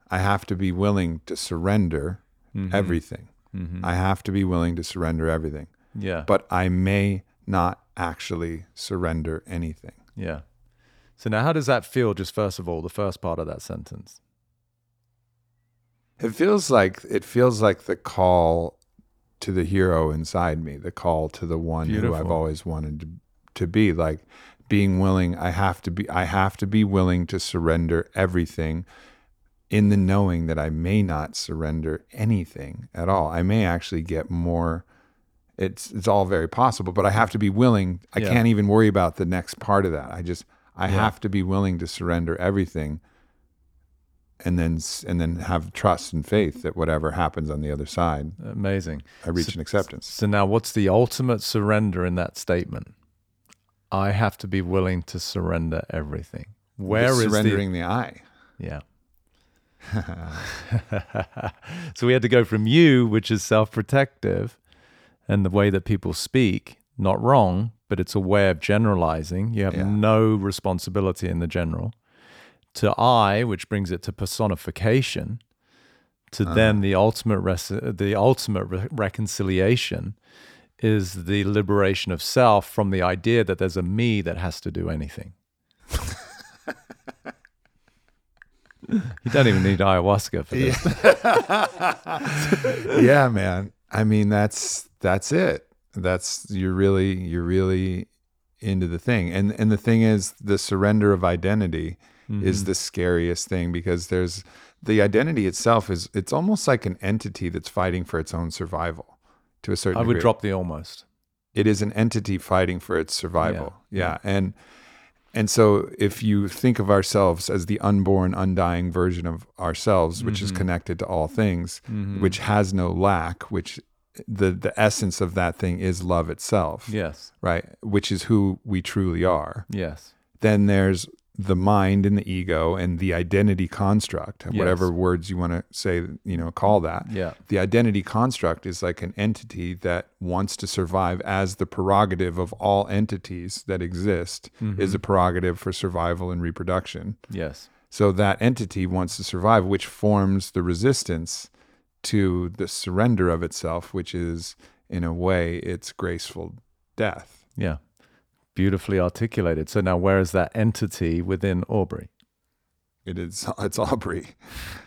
i have to be willing to surrender mm-hmm. everything mm-hmm. i have to be willing to surrender everything Yeah. but i may not actually surrender anything yeah. So now how does that feel, just first of all, the first part of that sentence? It feels like it feels like the call to the hero inside me, the call to the one who I've always wanted to, to be. Like being willing, I have to be I have to be willing to surrender everything in the knowing that I may not surrender anything at all. I may actually get more it's it's all very possible. But I have to be willing. I Yeah. can't even worry about the next part of that. I just I Yeah. have to be willing to surrender everything, and then and then have trust and faith that whatever happens on the other side, Amazing. I reach an acceptance. So now, what's the ultimate surrender in that statement? I have to be willing to surrender everything. Where is surrendering the I? yeah? so we had to go from you, which is self-protective, and the way that people speak, not wrong, but it's a way of generalizing. You have Yeah. no responsibility in the general. To I, which brings it to personification. To Uh-huh. then the ultimate res- the ultimate re- reconciliation is the liberation of self from the idea that there's a me that has to do anything. you don't even need ayahuasca for this. yeah, man. I mean, that's that's it. That's you're really you're really into the thing. And and the thing is the surrender of identity is mm-hmm. the scariest thing because there's the identity itself is it's almost like an entity that's fighting for its own survival to a certain I would degree. drop the almost. it is an entity fighting for its survival. Yeah. And and so if you think of ourselves as the unborn, undying version of ourselves, which Mm-hmm. is connected to all things, which has no lack, which the the essence of that thing is love itself, Yes. right? Which is who we truly are. Yes. Then there's the mind and the ego and the identity construct, Yes. whatever words you want to say, you know, call that Yeah. the identity construct is like an entity that wants to survive as the prerogative of all entities that exist mm-hmm. is a prerogative for survival and reproduction. Yes. So that entity wants to survive, which forms the resistance to the surrender of itself, which is in a way its graceful death. Yeah. Beautifully articulated. So now where is that entity within Aubrey? It is it's Aubrey.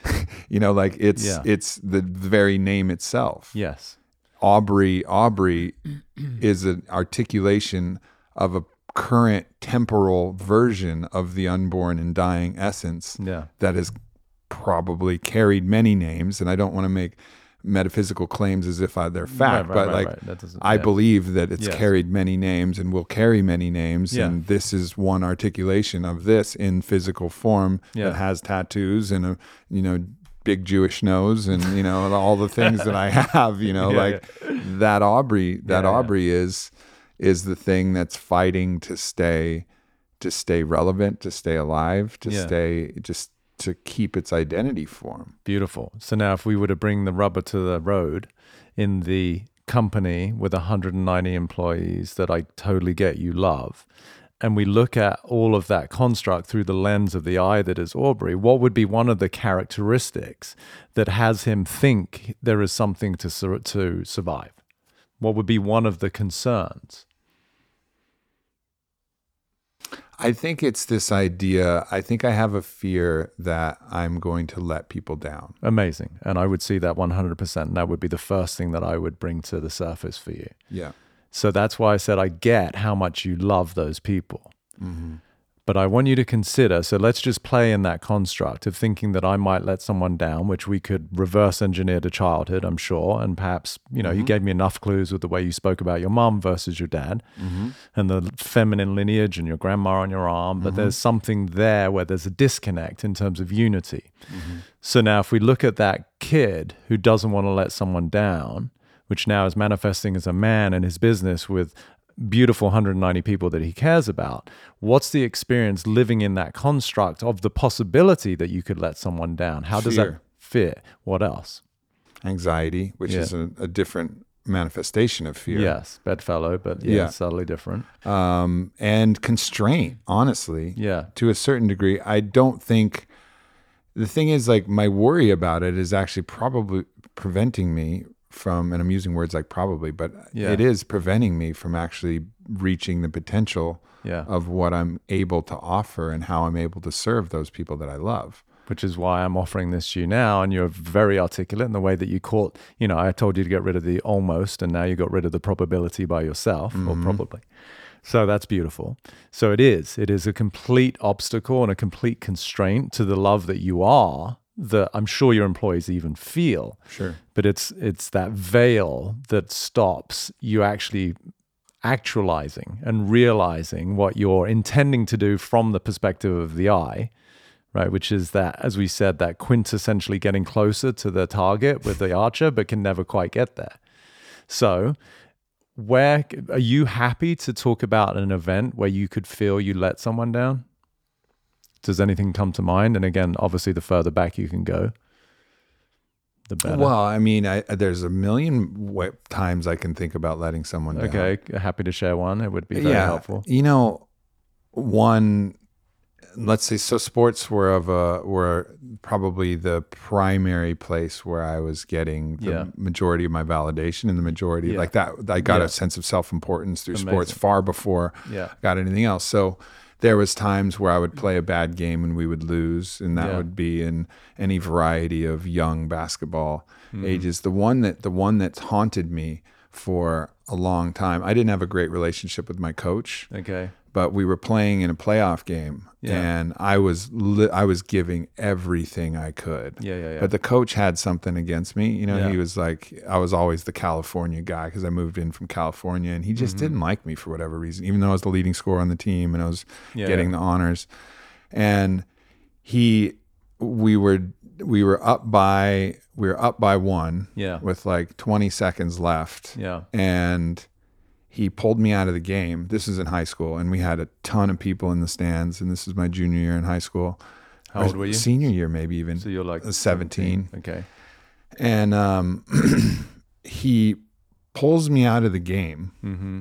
you know, like it's Yeah. it's the, the very name itself. Yes. Aubrey Aubrey is an articulation of a current temporal version of the unborn and dying essence Yeah. that has probably carried many names and I don't want to make metaphysical claims as if uh, they're fact right, but right, like right. Doesn't- I yeah. believe that it's Yes. carried many names and will carry many names Yeah. and this is one articulation of this in physical form Yeah. that has tattoos and a you know big Jewish nose and you know all the things that I have you know like that Aubrey that. Aubrey is is the thing that's fighting to stay to stay relevant to stay alive to stay just to keep its identity form Beautiful. So now, if we were to bring the rubber to the road in the company with 190 employees that I totally get you love, and we look at all of that construct through the lens of the eye that is Aubrey, what would be one of the characteristics that has him think there is something to, to survive? What would be one of the concerns? I think it's this idea I think I have a fear that I'm going to let people down Amazing. And I would see that 100%. And that would be the first thing that I would bring to the surface for you. yeah So that's why I said I get how much you love those people. Mm-hmm. But I want you to consider so let's just play in that construct of thinking that I might let someone down, which we could reverse engineer to childhood, I'm sure. And perhaps, you know, you mm-hmm. gave me enough clues with the way you spoke about your mom versus your dad mm-hmm. and the feminine lineage and your grandma on your arm. But there's mm-hmm. something there where there's a disconnect in terms of unity. So now, if we look at that kid who doesn't want to let someone down, which now is manifesting as a man in his business with beautiful 190 people that he cares about, what's the experience living in that construct of the possibility that you could let someone down? How does that Fear. fit? What else? anxiety which Yeah. is a, a different manifestation of fear Yes, bedfellow, but yeah, Yeah. subtly different. um, and constraint honestly Yeah. to a certain degree i don't think the thing is like my worry about it is actually probably preventing me from and i'm using words like probably but Yeah. it is preventing me from actually reaching the potential Yeah. of what i'm able to offer and how i'm able to serve those people that i love which is why I'm offering this to you now. And you're very articulate in the way that you caught, you know, I told you to get rid of the almost, and now you got rid of the probability by yourself, or mm-hmm. probably. So that's beautiful. So it is. It is a complete obstacle and a complete constraint to the love that you are that I'm sure your employees even feel. Sure. But it's it's that veil that stops you actually actualizing and realizing what you're intending to do from the perspective of the eye, right? Which is that, as we said, that quintessentially getting closer to the target with the archer, but can never quite get there. So, where are you happy to talk about an event where you could feel you let someone down? Does anything come to mind? And again, obviously, the further back you can go, the better. Well, I mean, I, there's a million times I can think about letting someone down. okay, happy to share one. It would be very helpful. You know, one, let's say, so sports were of a were probably the primary place where I was getting the Yeah. majority of my validation and the majority Yeah. like that. I got Yeah. a sense of self importance through Amazing. sports far before Yeah. I got anything else. So there was times where I would play a bad game and we would lose, and that Yeah. would be in any variety of young basketball Mm-hmm. ages. The one that the one that's haunted me for a long time. I didn't have a great relationship with my coach, Okay. But we were playing in a playoff game, Yeah. and I was li- I was giving everything I could. Yeah, yeah, yeah. But the coach had something against me. You know, Yeah. he was like, I was always the California guy because I moved in from California, and he just Mm-hmm. didn't like me for whatever reason, even though I was the leading scorer on the team and I was Yeah, getting the honors. And he, we were we were up by we were up by one Yeah. with like 20 seconds left Yeah. and he pulled me out of the game. This is in high school, and we had a ton of people in the stands. And this is my junior year in high school. How old were you? Senior year, maybe even. So you're like Uh, 17. Okay. And um, he pulls me out of the game Mm-hmm.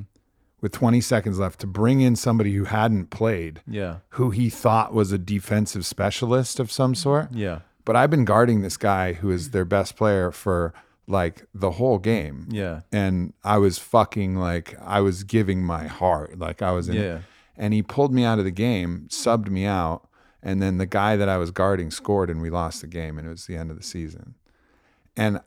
with 20 seconds left to bring in somebody who hadn't played, Yeah. who he thought was a defensive specialist of some sort. Yeah. But I've been guarding this guy who is their best player for like the whole game. Yeah. and I was fucking like I was giving my heart, like I was in. Yeah. And he pulled me out of the game, subbed me out, and then the guy that I was guarding scored, and we lost the game, and it was the end of the season. And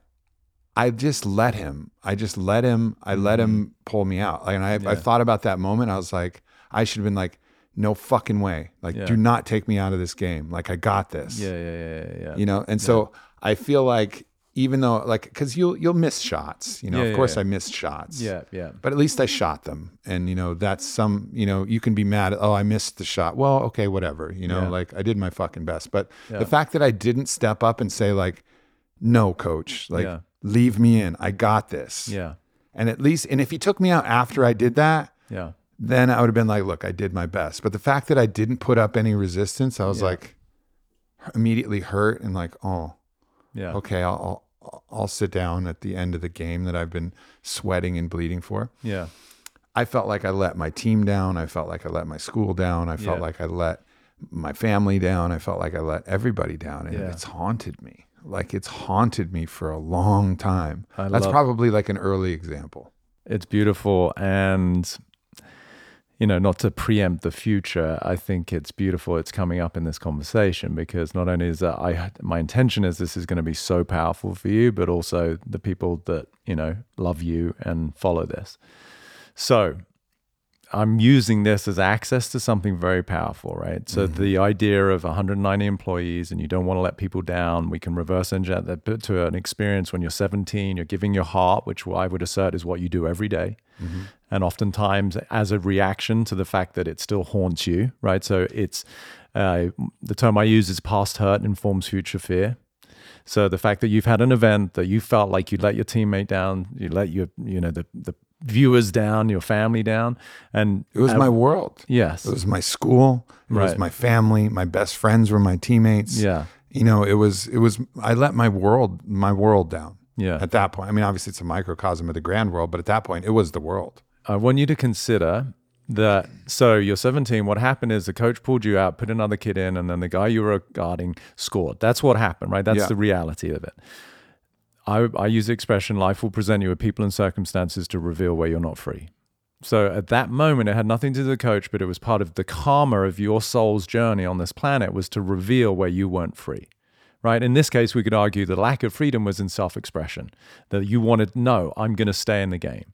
I just let him. I just let him. I let him pull me out. Like, and I, I Mm-hmm. Thought about that moment. I was like, I should have been like, no fucking way. Like, Yeah. do not take me out of this game. Like, I got this Yeah. Yeah. Yeah. Yeah. yeah. you know and so i feel like even though like because you'll you'll miss shots you know Yeah, of yeah, course yeah. i missed shots Yeah. Yeah. but at least i shot them and you know that's some you know you can be mad at oh i missed the shot well okay whatever you know like i did my fucking best but the fact that i didn't step up and say like no coach like leave me in i got this Yeah. and at least and if he took me out after i did that Yeah. then I would have been like, look, I did my best. But the fact that I didn't put up any resistance, I was like immediately hurt and like, oh, Yeah. okay, I'll, I'll sit down at the end of the game that I've been sweating and bleeding for. Yeah. I felt like I let my team down. I felt like I let my school down. I felt Yeah. like I let my family down. I felt like I let everybody down, and Yeah. it's haunted me. Like it's haunted me for a long time. I That's probably like an early example. It's beautiful. And, you know, not to preempt the future, I think it's beautiful it's coming up in this conversation because not only is that I, my intention is this is going to be so powerful for you, but also the people that, you know, love you and follow this. So, I'm using this as access to something very powerful, right? So the idea of 190 employees and you don't want to let people down, we can reverse engineer that to an experience when you're 17, you're giving your heart, which I would assert is what you do every day. And oftentimes as a reaction to the fact that it still haunts you, right? So it's uh, the term I use is past hurt informs future fear. So the fact that you've had an event that you felt like you let your teammate down, you let your, you know, the, the viewers down, your family down, and It was uh, my world. yes, It was my school. It was my family. My best friends were my teammates. yeah, You know, it was it was I let my world my world down yeah. at that point. I mean, obviously it's a microcosm of the grand world, but at that point it was the world. I want you to consider that. So you're 17. What happened is the coach pulled you out, put another kid in, and then the guy you were guarding scored. That's what happened, right? That's Yeah. the reality of it. I, I use the expression life will present you with people and circumstances to reveal where you're not free. So at that moment, it had nothing to do with the coach, but it was part of the karma of your soul's journey on this planet was to reveal where you weren't free. Right. In this case, we could argue the lack of freedom was in self expression, that you wanted, no, I'm going to stay in the game.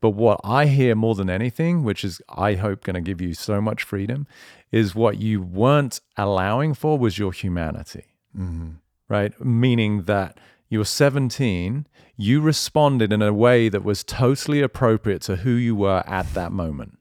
But what I hear more than anything, which is, I hope, going to give you so much freedom, is what you weren't allowing for was your humanity. Mm-hmm. right? Meaning that you're 17, you responded in a way that was totally appropriate to who you were at that moment.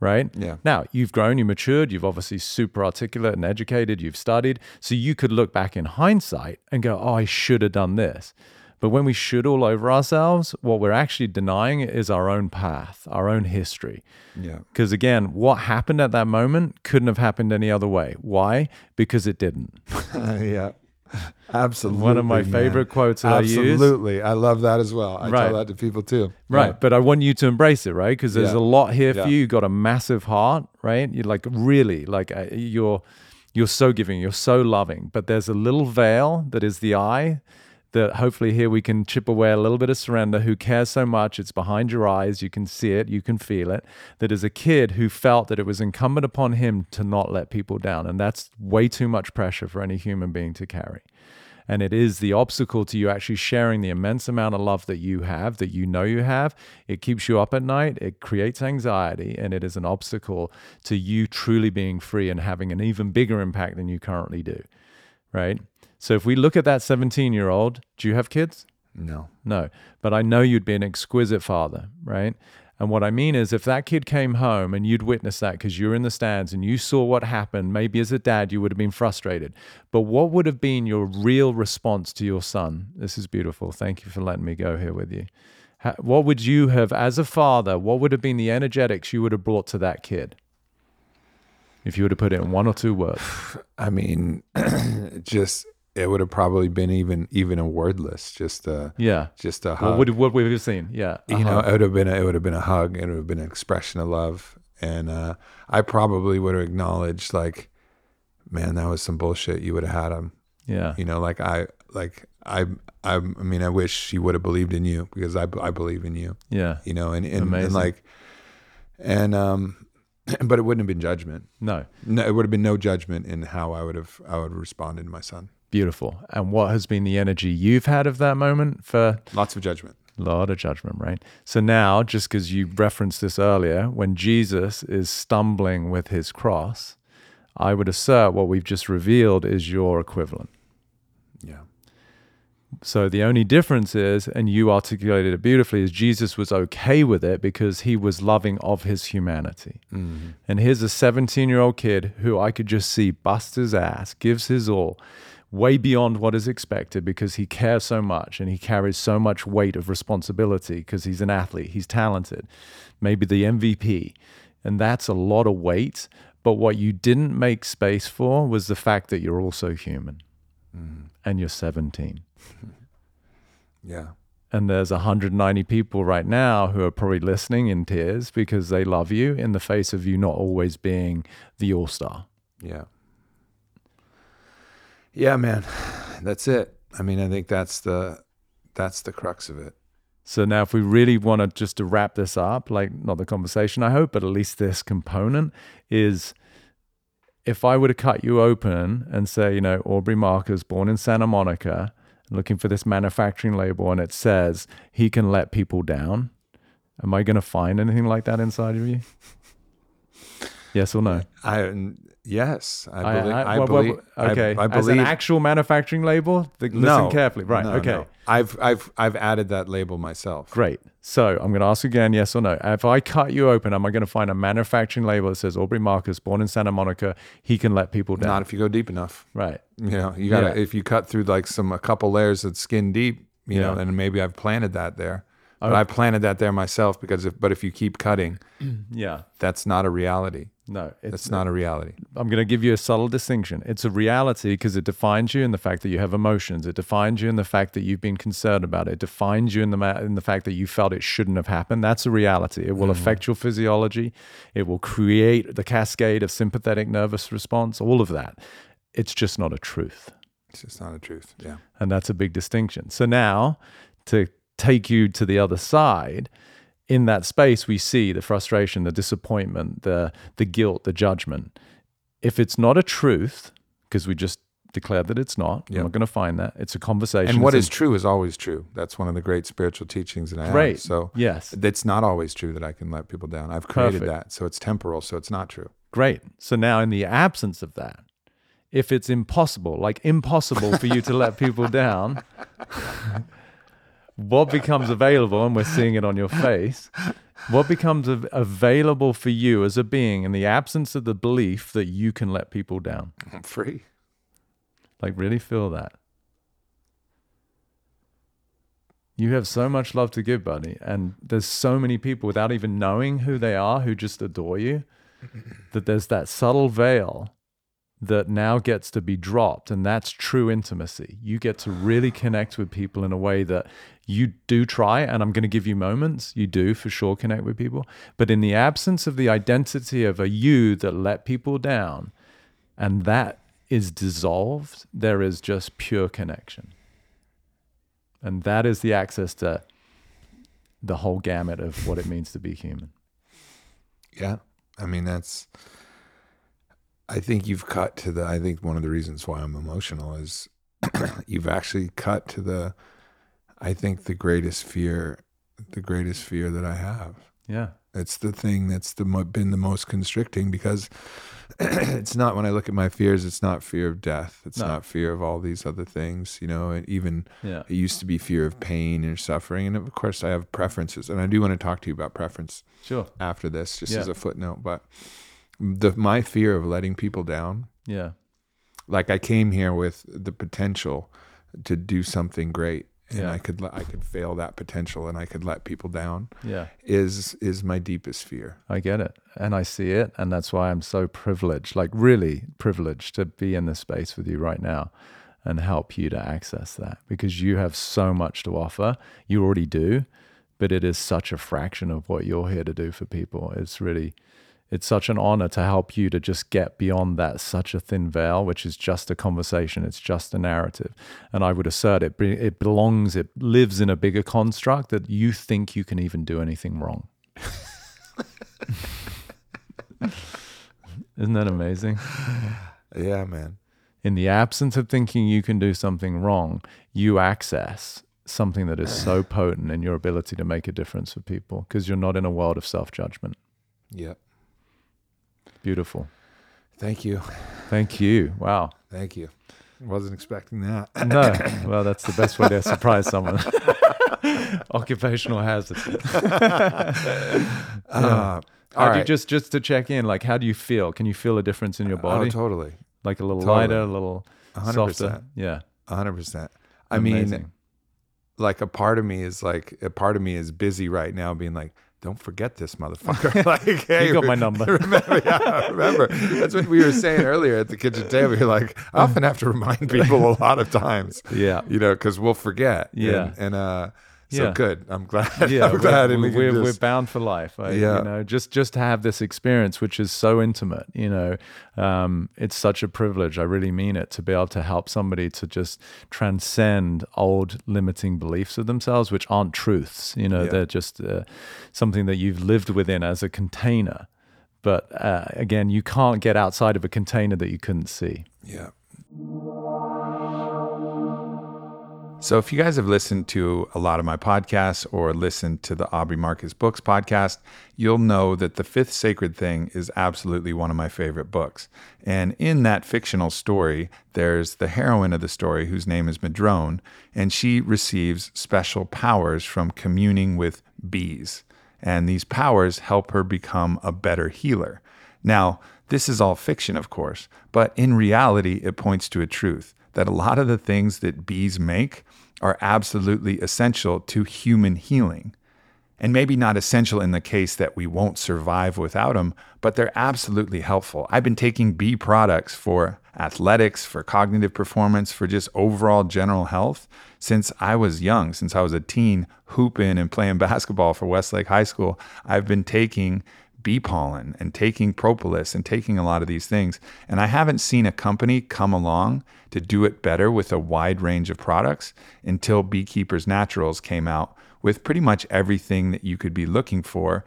Right? Yeah. Now, you've grown, you matured, you've obviously super articulate and educated, you've studied. So you could look back in hindsight and go, oh, I should have done this. But when we should all over ourselves, what we're actually denying is our own path, our own history. Yeah. Because again, what happened at that moment couldn't have happened any other way. Why? Because it didn't. yeah. Absolutely. One of my man. favorite quotes that I use. Absolutely. I love that as well. I Right. tell that to people too. Right. But I want you to embrace it, right? Because there's Yeah. a lot here for you. You've got a massive heart, right? You're like really like uh, you're you're so giving, you're so loving. But there's a little veil that is the eye that hopefully here we can chip away a little bit of surrender. Who cares so much? It's behind your eyes. You can see it. You can feel it. That is a kid who felt that it was incumbent upon him to not let people down, and that's way too much pressure for any human being to carry. And it is the obstacle to you actually sharing the immense amount of love that you have, that you know you have. It keeps you up at night, it creates anxiety, and it is an obstacle to you truly being free and having an even bigger impact than you currently do. Right? So if we look at that 17 year old, do you have kids? No. No, but I know you'd be an exquisite father, right? And what I mean is, if that kid came home and you'd witnessed that because you were in the stands and you saw what happened, maybe as a dad, you would have been frustrated. But what would have been your real response to your son? This is beautiful. Thank you for letting me go here with you. Ha- What would you have, as a father, what would have been the energetics you would have brought to that kid? If you were to put it in one or two words. I mean, just it would have probably been even even a wordless, just a Yeah. just a hug. What what we have seen? Yeah. you know, it would have been a, it would have been a hug. It would have been an expression of love, and uh, I probably would have acknowledged like, man, that was some bullshit. You would have had him. yeah. You know, like I like I I I mean, I wish she would have believed in you because I I believe in you. Yeah. You know, and and, and like, and um, but it wouldn't have been judgment. No. No, it would have been no judgment in how I would have I would have responded to my son. Beautiful. And what has been the energy you've had of that moment for Lots of judgment. a lot of judgment, right? So now, just because you referenced this earlier, when Jesus is stumbling with his cross, I would assert what we've just revealed is your equivalent. Yeah. So the only difference is, and you articulated it beautifully, is Jesus was okay with it because he was loving of his humanity. Mm-hmm. And here's a 17 year old kid who I could just see bust his ass, gives his all, way beyond what is expected because he cares so much and he carries so much weight of responsibility because he's an athlete, he's talented, maybe the MVP. And that's a lot of weight. But what you didn't make space for was the fact that you're also human mm. and you're 17 Yeah. and there's 190 people right now who are probably listening in tears because they love you in the face of you not always being the all-star Yeah. Yeah, man. That's it. I mean, I think that's the that's the crux of it. so now if we really want to just to wrap this up like not the conversation i hope but at least this component is if i were to cut you open and say you know aubrey marcus born in santa monica looking for this manufacturing label and it says he can let people down am i going to find anything like that inside of you yes or no I yes, I believe. I, well, well, believe. I- okay, I, as believe. an actual manufacturing label. Th- Listen no, carefully. Right. no, okay. no. I've I've I've added that label myself. Great. So I'm going to ask again, yes or no. If I cut you open, am I going to find a manufacturing label that says Aubrey Marcus, born in Santa Monica, he can let people down? Not if you go deep enough. right. You know, you gotta Yeah. if you cut through like some a couple layers of skin deep, you know, and maybe I've planted that there. But. I planted that there myself because if but if you keep cutting, Yeah. that's not a reality. No, it's That's not a reality. I'm going to give you a subtle distinction. It's a reality because it defines you in the fact that you have emotions. It defines you in the fact that you've been concerned about it. It defines you in the ma- in the fact that you felt it shouldn't have happened. That's a reality. It will mm-hmm. affect your physiology. It will create the cascade of sympathetic nervous response. All of that. It's just not a truth, It's just not a truth. Yeah. and that's a big distinction. So now, to take you to the other side, in that space we see the frustration, the disappointment, the the guilt, the judgment. If it's not a truth, because we just declared that it's not. I'm not going to find that. It's a conversation. And what is true is always true. That's one of the great spiritual teachings that I Great. have. So yes, it's not always true that I can let people down. I've created Perfect. that. So it's temporal, so it's not true. great. So now, in the absence of that, if it's impossible, like impossible for you to let people down, what becomes available, and we're seeing it on your face, what becomes av- available for you as a being in the absence of the belief that you can let people down? I'm free. Like, really feel that. You have so much love to give, buddy. And there's so many people without even knowing who they are who just adore you that there's that subtle veil that now gets to be dropped. And that's true intimacy. You get to really connect with people in a way that you do try. And I'm going to give you moments. You do for sure connect with people. But in the absence of the identity of a you that let people down, and that is dissolved, there is just pure connection. And that is the access to the whole gamut of what it means to be human. Yeah. I mean, that's, I think you've cut to the, I think one of the reasons why I'm emotional is you've actually cut to the, I think the greatest fear, the greatest fear that I have. Yeah. It's the thing that's the been the most constricting because it's not when I look at my fears, it's not fear of death. It's No. not fear of all these other things, you know, and even Yeah. it used to be fear of pain and suffering. And of course, I have preferences. And I do want to talk to you about preference Sure. after this, just Yeah. as a footnote. But the my fear of letting people down, Yeah. like I came here with the potential to do something great. And Yeah. I could let- I could fail that potential, and I could let people down. Yeah. Is is my deepest fear. I get it. And I see it. And that's why I'm so privileged, like really privileged to be in this space with you right now and help you to access that because you have so much to offer. You already do, but it is such a fraction of what you're here to do for people. It's really, it's such an honor to help you to just get beyond that such a thin veil, which is just a conversation. It's just a narrative. And I would assert it, it belongs, it lives in a bigger construct that you think you can even do anything wrong. Isn't that amazing? Yeah, man. In the absence of thinking you can do something wrong, you access something that is so potent in your ability to make a difference for people because you're not in a world of self judgment. Yep. Beautiful. Thank you. Thank you. Wow. Thank you. Wasn't expecting that. No, well, that's the best way to surprise someone. Occupational hazard. Uh, How all right. just just to check in? Like, how do you feel? Can you feel a difference in your body? Oh, totally. like a little totally. lighter, a little A hundred softer? Yeah. Hundred percent. I mean, like a part of me is like a part of me is busy right now, being like, "Don't forget this motherfucker." like, hey, You got my number. remember? Yeah, remember. That's what we were saying earlier at the kitchen table. You're like, I often have to remind people a lot of times. Yeah. You know, because we'll forget. Yeah. And, and uh, so Yeah. good. I'm glad. yeah, I'm glad. we're, we we're, can we're bound for life. I, Yeah. you know, just just to have this experience, which is so intimate. You know, um, it's such a privilege. I really mean it to be able to help somebody to just transcend old limiting beliefs of themselves, which aren't truths. You know, Yeah. they're just uh, something that you've lived within as a container. But uh, again, you can't get outside of a container that you couldn't see. Yeah. So, if you guys have listened to a lot of my podcasts or listened to the Aubrey Marcus Books podcast, you'll know that The Fifth Sacred Thing is absolutely one of my favorite books. And in that fictional story, there's the heroine of the story whose name is Madrone, and she receives special powers from communing with bees. And these powers help her become a better healer. Now, this is all fiction, of course, but in reality, it points to a truth that a lot of the things that bees make are absolutely essential to human healing. And maybe not essential in the case that we won't survive without them, but they're absolutely helpful. I've been taking bee products for athletics, for cognitive performance, for just overall general health since I was young, since I was a teen, hooping and playing basketball for Westlake High School. I've been taking bee pollen and taking propolis and taking a lot of these things. And I haven't seen a company come along to do it better with a wide range of products until Beekeepers Naturals came out with pretty much everything that you could be looking for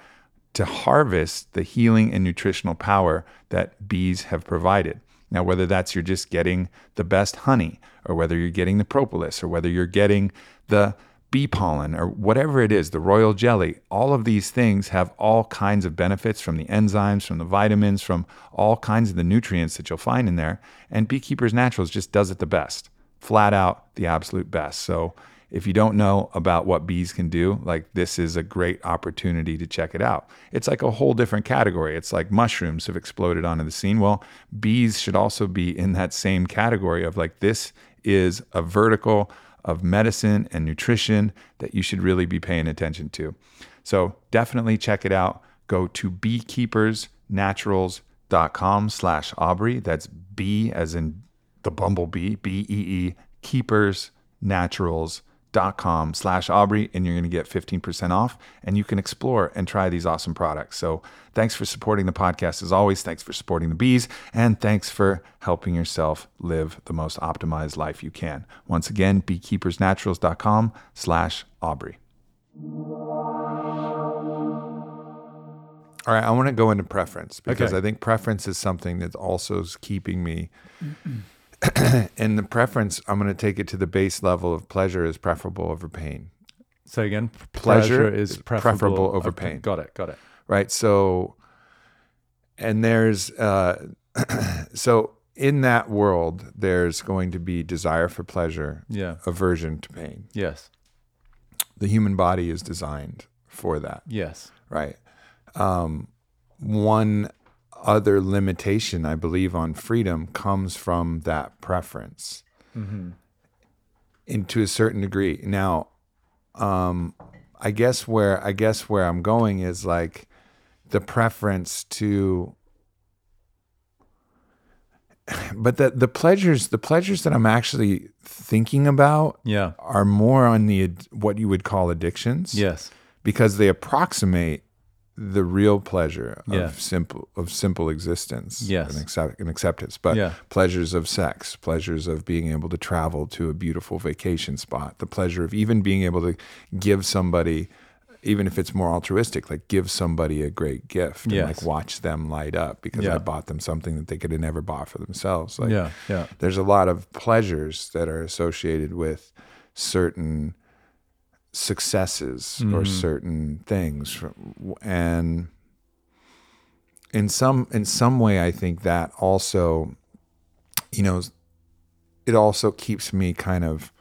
to harvest the healing and nutritional power that bees have provided. Now, whether that's you're just getting the best honey, or whether you're getting the propolis, or whether you're getting the bee pollen or whatever it is, the royal jelly, all of these things have all kinds of benefits from the enzymes, from the vitamins, from all kinds of the nutrients that you'll find in there. And Beekeepers Naturals just does it the best, flat out the absolute best. So if you don't know about what bees can do, like this is a great opportunity to check it out. It's like a whole different category. It's like mushrooms have exploded onto the scene. Well, bees should also be in that same category of like this is a vertical of medicine and nutrition that you should really be paying attention to. So definitely check it out. Go to beekeepersnaturals.com slash Aubrey. That's B as in the bumblebee, B E E, keepersnaturals.com com slash Aubrey and you're going to get 15% off and you can explore and try these awesome products. So thanks for supporting the podcast as always. Thanks for supporting the bees and thanks for helping yourself live the most optimized life you can. Once again, beekeepersnaturals.com slash Aubrey. All right, I want to go into preference because Okay. I think preference is something that also is keeping me and the preference, I'm going to take it to the base level of pleasure is preferable over pain, So again, Pleasure pleasure, is preferable, preferable over pain. Got it. Got it. right? So, and there's, uh, so in that world, there's going to be desire for pleasure, Yeah. aversion to pain. Yes. The human body is designed for that, Yes. right? Um, one other limitation, I believe, on freedom comes from that preference. and to a certain degree. Now, um, I guess where I guess where I'm going is like the preference to, but the the pleasures the pleasures that I'm actually thinking about Yeah. are more on the what you would call addictions Yes. because they approximate the real pleasure of simple of simple existence Yes. and, accept, and acceptance but Yeah. pleasures of sex pleasures of being able to travel to a beautiful vacation spot the pleasure of even being able to give somebody even if it's more altruistic like give somebody a great gift and like watch them light up because Yeah. i bought them something that they could have never bought for themselves like Yeah. Yeah. there's a lot of pleasures that are associated with certain successes or mm-hmm. certain things and in some in some way i think that also you know it also keeps me kind of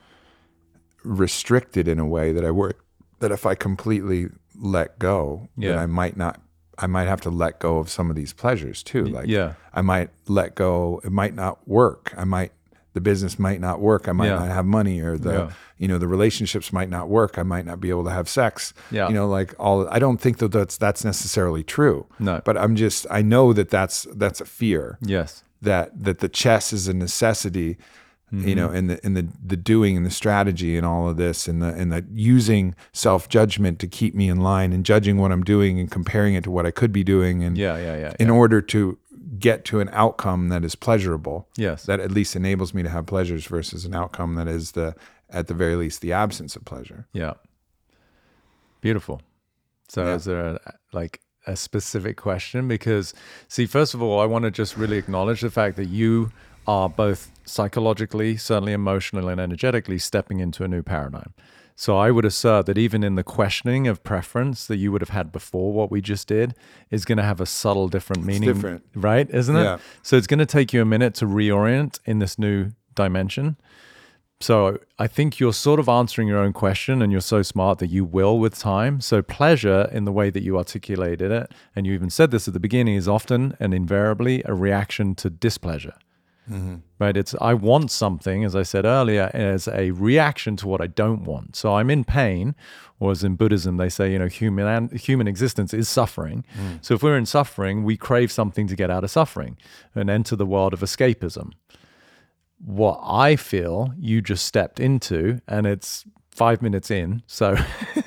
restricted in a way that i worry that if i completely let go that Yeah. i might not i might have to let go of some of these pleasures too like yeah. I might let go. It might not work. I might the business might not work. I might Yeah. not have money, or the. You know the relationships might not work. I might not be able to have sex. Yeah. you know, like all. I don't think that that's that's necessarily true. No. but I'm just I know that that's that's a fear Yes. that that the chess is a necessity. Mm-hmm. You know, and the and the the doing and the strategy and all of this and the and the using self judgment to keep me in line and judging what I'm doing and comparing it to what I could be doing and Yeah. Yeah. Yeah. in yeah. order to get to an outcome that is pleasurable Yes. that at least enables me to have pleasures versus an outcome that is the at the very least the absence of pleasure Yeah. Beautiful. So Yeah. is there a, like a specific question? Because see, first of all, I want to just really acknowledge the fact that you are both psychologically, certainly emotionally and energetically stepping into a new paradigm. So I would assert that even in the questioning of preference that you would have had before what we just did is going to have a subtle different meaning. different. Right? Isn't it? Yeah. So it's going to take you a minute to reorient in this new dimension. So I think you're sort of answering your own question and you're so smart that you will with time. So pleasure in the way that you articulated it, and you even said this at the beginning, is often and invariably a reaction to displeasure. Mm-hmm. Right? It's I want something, as I said earlier, as a reaction to what I don't want. So I'm in pain, or as in Buddhism they say, you know, human human existence is suffering. Mm. So if we're in suffering, we crave something to get out of suffering and enter the world of escapism what I feel you just stepped into, and it's five minutes in. So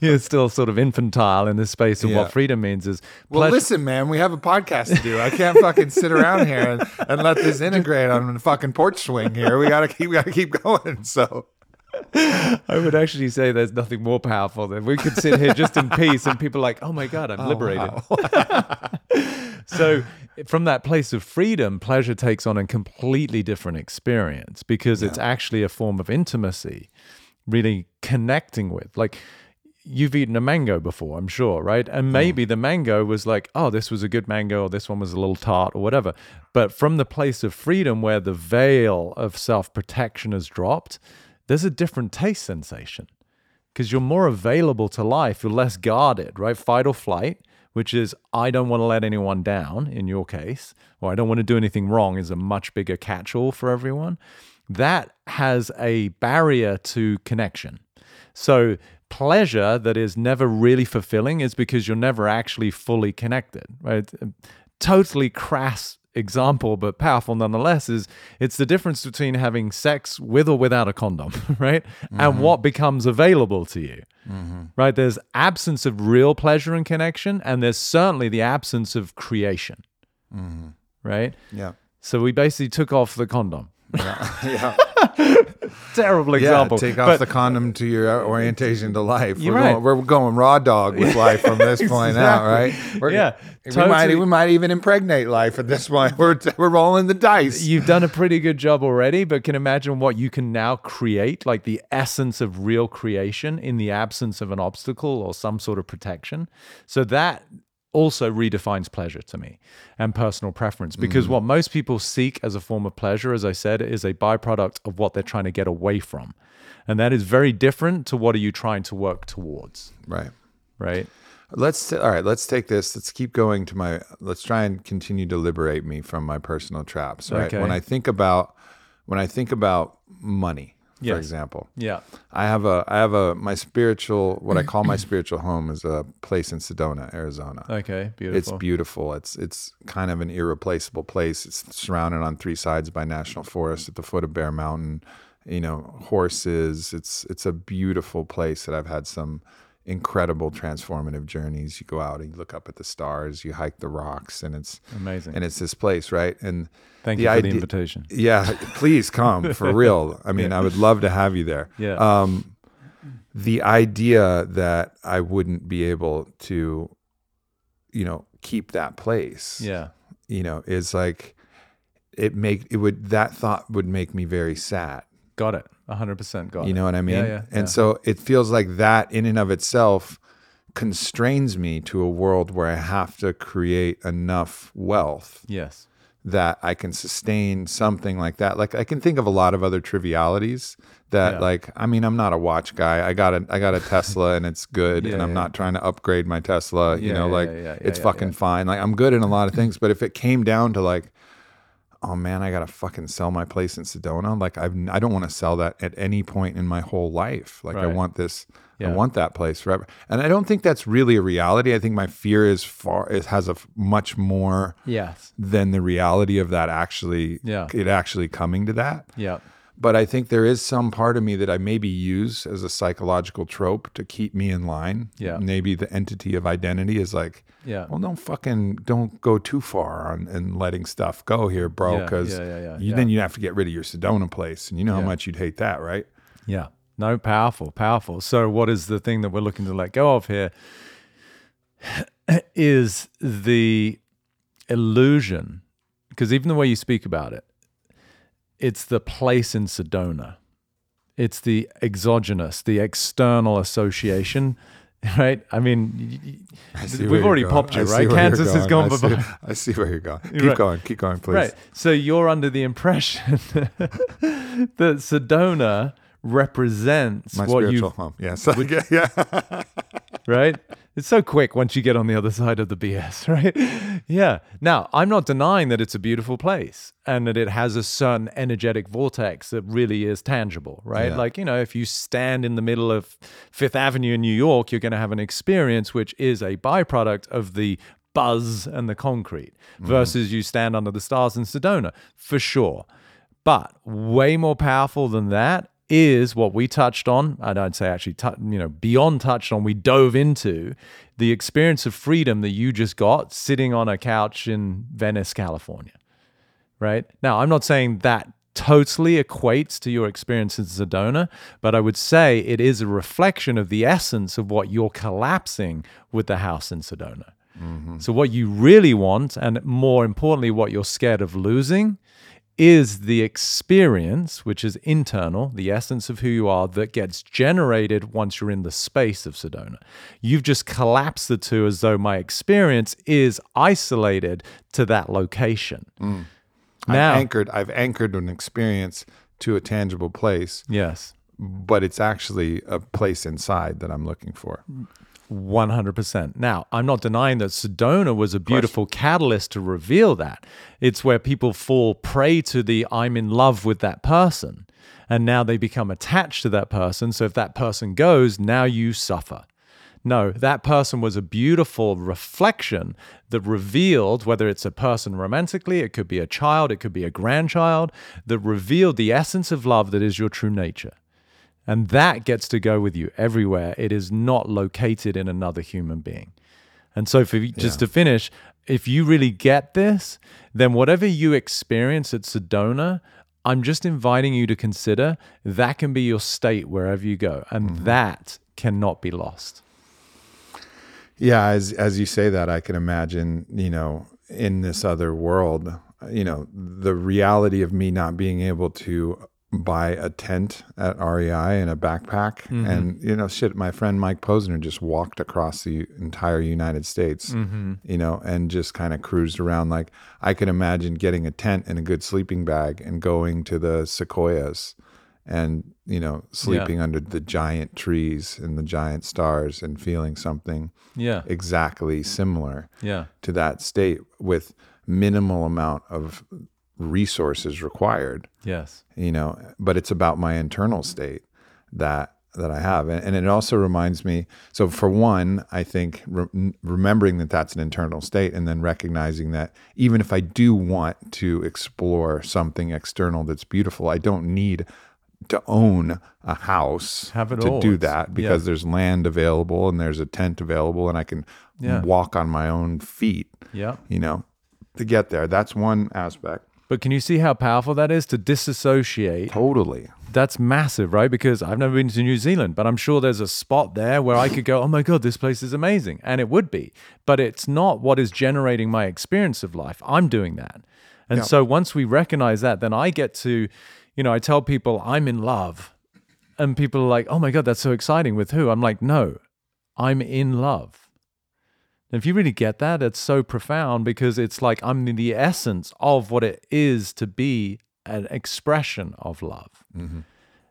you're still sort of infantile in this space of Yeah. what freedom means is well pleasure- listen man we have a podcast to do i can't fucking sit around here and, and let this integrate on the fucking porch swing here we gotta keep we gotta keep going so I would actually say there's nothing more powerful than we could sit here just in peace and people are like, oh my God, I'm oh, liberated. so, from that place of freedom, pleasure takes on a completely different experience because it's actually a form of intimacy really connecting with. Like you've eaten a mango before, I'm sure, right? And maybe the mango was like, oh, this was a good mango, or this one was a little tart, or whatever. But from the place of freedom where the veil of self protection has dropped, there's a different taste sensation because you're more available to life, you're less guarded, right? Fight or flight, which is I don't want to let anyone down in your case, or I don't want to do anything wrong, is a much bigger catch all for everyone. That has a barrier to connection. So, pleasure that is never really fulfilling is because you're never actually fully connected, right? Totally crass example, but powerful nonetheless, is it's the difference between having sex with or without a condom, right? Mm-hmm. And what becomes available to you, mm-hmm. right? There's absence of real pleasure and connection, and there's certainly the absence of creation, mm-hmm. right? Yeah. So we basically took off the condom. Yeah. yeah. Terrible example. Yeah, take off but, the condom to your orientation to life. We're, right. going, we're going raw dog with life from this exactly. point out, right? We're, yeah. We, totally. might, we might even impregnate life at this point. We're, we're rolling the dice. You've done a pretty good job already, but can imagine what you can now create, like the essence of real creation in the absence of an obstacle or some sort of protection. So that also redefines pleasure to me and personal preference because mm. what most people seek as a form of pleasure, as I said, is a byproduct of what they're trying to get away from. And that is very different to what are you trying to work towards. Right. Right. Let's all right. Let's take this. Let's keep going to my. Let's try and continue to liberate me from my personal traps. Right. Okay. When I think about when I think about money, yes. for example. Yeah. I have a I have a my spiritual what I call my spiritual home is a place in Sedona, Arizona. Okay, beautiful. It's beautiful. It's it's kind of an irreplaceable place. It's surrounded on three sides by national forest at the foot of Bear Mountain. You know, horses. It's it's a beautiful place that I've had some incredible transformative journeys. You go out and you look up at the stars, you hike the rocks, and it's amazing. And it's this place, right? And thank you for the invitation. Yeah, please come for real. I mean, yeah. I would love to have you there. Yeah. Um, the idea that I wouldn't be able to, you know, keep that place. Yeah. You know, is like it make it would that thought would make me very sad. Got it hundred percent got You know it. what I mean? Yeah, yeah, and yeah. so it feels like that in and of itself constrains me to a world where I have to create enough wealth. Yes. That I can sustain something like that. Like I can think of a lot of other trivialities that like I mean I'm not a watch guy. I got a I got a Tesla and it's good and I'm not trying to upgrade my Tesla, you know, like it's fucking fine. Like I'm good in a lot of things, but if it came down to like oh man, I gotta fucking sell my place in Sedona. Like I've, I don't want to sell that at any point in my whole life. Like right. I want this, yeah. I want that place forever. And I don't think that's really a reality. I think my fear is far, it has a much more yes. than the reality of that actually, yeah. it actually coming to that. Yeah. But I think there is some part of me that I maybe use as a psychological trope to keep me in line. Yeah. Maybe the entity of identity is like, yeah. Well, don't fucking don't go too far on and letting stuff go here, bro. Because yeah, yeah, yeah, you, then you have to get rid of your Sedona place, and you know how much you'd hate that, right? Yeah. No, powerful, powerful. So, what is the thing that we're looking to let go of here? Is the illusion, because even the way you speak about it, it's the place in Sedona. It's the exogenous, the external association right? I mean, I we've already popped you, right? Kansas has gone. I see, I see where you're going. Keep right. going. Keep going, please. Right. So you're under the impression that Sedona represents My what you home. Yes. yeah. right. It's so quick once you get on the other side of the BS, right? yeah. Now, I'm not denying that it's a beautiful place and that it has a certain energetic vortex that really is tangible, right? Yeah. Like, you know, if you stand in the middle of Fifth Avenue in New York, you're going to have an experience which is a byproduct of the buzz and the concrete mm. versus you stand under the stars in Sedona, for sure. But way more powerful than that is what we touched on. I'd say actually, you know, beyond touched on, we dove into the experience of freedom that you just got sitting on a couch in Venice, California. Right now, I'm not saying that totally equates to your experience in Sedona, but I would say it is a reflection of the essence of what you're collapsing with the house in Sedona. Mm-hmm. So, what you really want, and more importantly, what you're scared of losing, is the experience, which is internal, the essence of who you are, that gets generated once you're in the space of Sedona. You've just collapsed the two as though my experience is isolated to that location. Mm. Now, I've anchored I've anchored an experience to a tangible place, yes, but it's actually a place inside that I'm looking for. 100%. Now, I'm not denying that Sedona was a beautiful catalyst to reveal that. It's where people fall prey to the I'm in love with that person. And now they become attached to that person. So if that person goes, now you suffer. No, that person was a beautiful reflection that revealed whether it's a person romantically, it could be a child, it could be a grandchild, that revealed the essence of love that is your true nature. And that gets to go with you everywhere. It is not located in another human being. And so, for just to finish, if you really get this, then whatever you experience at Sedona, I'm just inviting you to consider that can be your state wherever you go. And mm-hmm. that cannot be lost. Yeah, as as you say that, I can imagine, you know, in this other world, you know, the reality of me not being able to buy a tent at REI and a backpack, mm-hmm. and you know, shit, my friend Mike Posner just walked across the entire United States, mm-hmm. you know, and just kind of cruised around. Like I can imagine getting a tent and a good sleeping bag and going to the sequoias and you know sleeping under the giant trees and the giant stars and feeling something Yeah. exactly similar Yeah. to that state with minimal amount of resources required Yes. you know but it's about my internal state that that i have and, and it also reminds me so for one i think re- remembering that that's an internal state and then recognizing that even if i do want to explore something external that's beautiful i don't need to own a house Have it to all. do that because there's land available and there's a tent available and i can Yeah. walk on my own feet Yeah. you know to get there that's one aspect But can you see how powerful that is to disassociate? totally That's massive, right? Because I've never been to New Zealand, but I'm sure there's a spot there where I could go, oh my God, this place is amazing. And it would be. But it's not what is generating my experience of life. I'm doing that. And Yeah. so once we recognize that, then I get to, you know, I tell people I'm in love. And people are like, oh my God, that's so exciting. With who? I'm like, no, I'm in love. And if you really get that, it's so profound because it's like I'm in the essence of what it is to be an expression of love. Mm-hmm.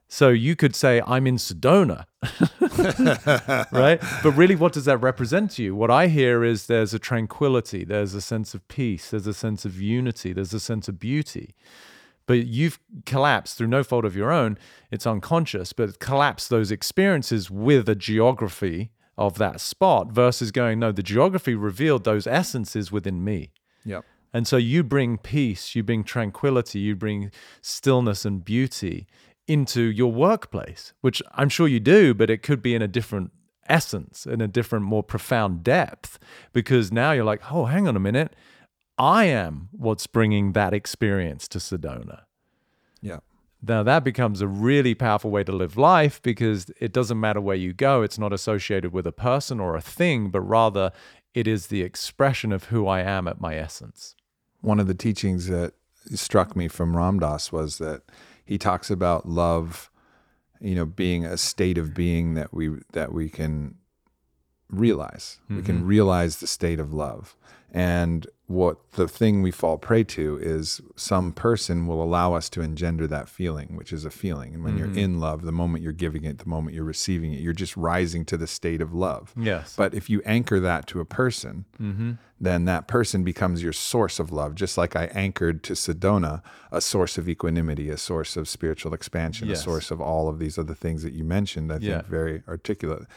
So you could say, I'm in Sedona, right? But really, what does that represent to you? What I hear is there's a tranquility, there's a sense of peace, there's a sense of unity, there's a sense of beauty. But you've collapsed through no fault of your own, it's unconscious, but collapsed those experiences with a geography of that spot versus going, no, the geography revealed those essences within me. yep And so you bring peace, you bring tranquility, you bring stillness and beauty into your workplace, which I'm sure you do, but it could be in a different essence, in a different, more profound depth, because now you're like, oh, hang on a minute. I am what's bringing that experience to Sedona. Now, that becomes a really powerful way to live life because it doesn't matter where you go. It's not associated with a person or a thing, but rather it is the expression of who I am at my essence. one of the teachings that struck me from Ram Dass was that he talks about love, you know, being a state of being that we that we can realize. We can mm-hmm. realize the state of love. And what the thing we fall prey to is some person will allow us to engender that feeling, which is a feeling. And when you're mm-hmm. in love, the moment you're giving it, the moment you're receiving it, you're just rising to the state of love. Yes. But if you anchor that to a person, mm-hmm. then that person becomes your source of love. Just like I anchored to Sedona, a source of equanimity, a source of spiritual expansion, Yes. a source of all of these other things that you mentioned. I think Yeah. very articulate.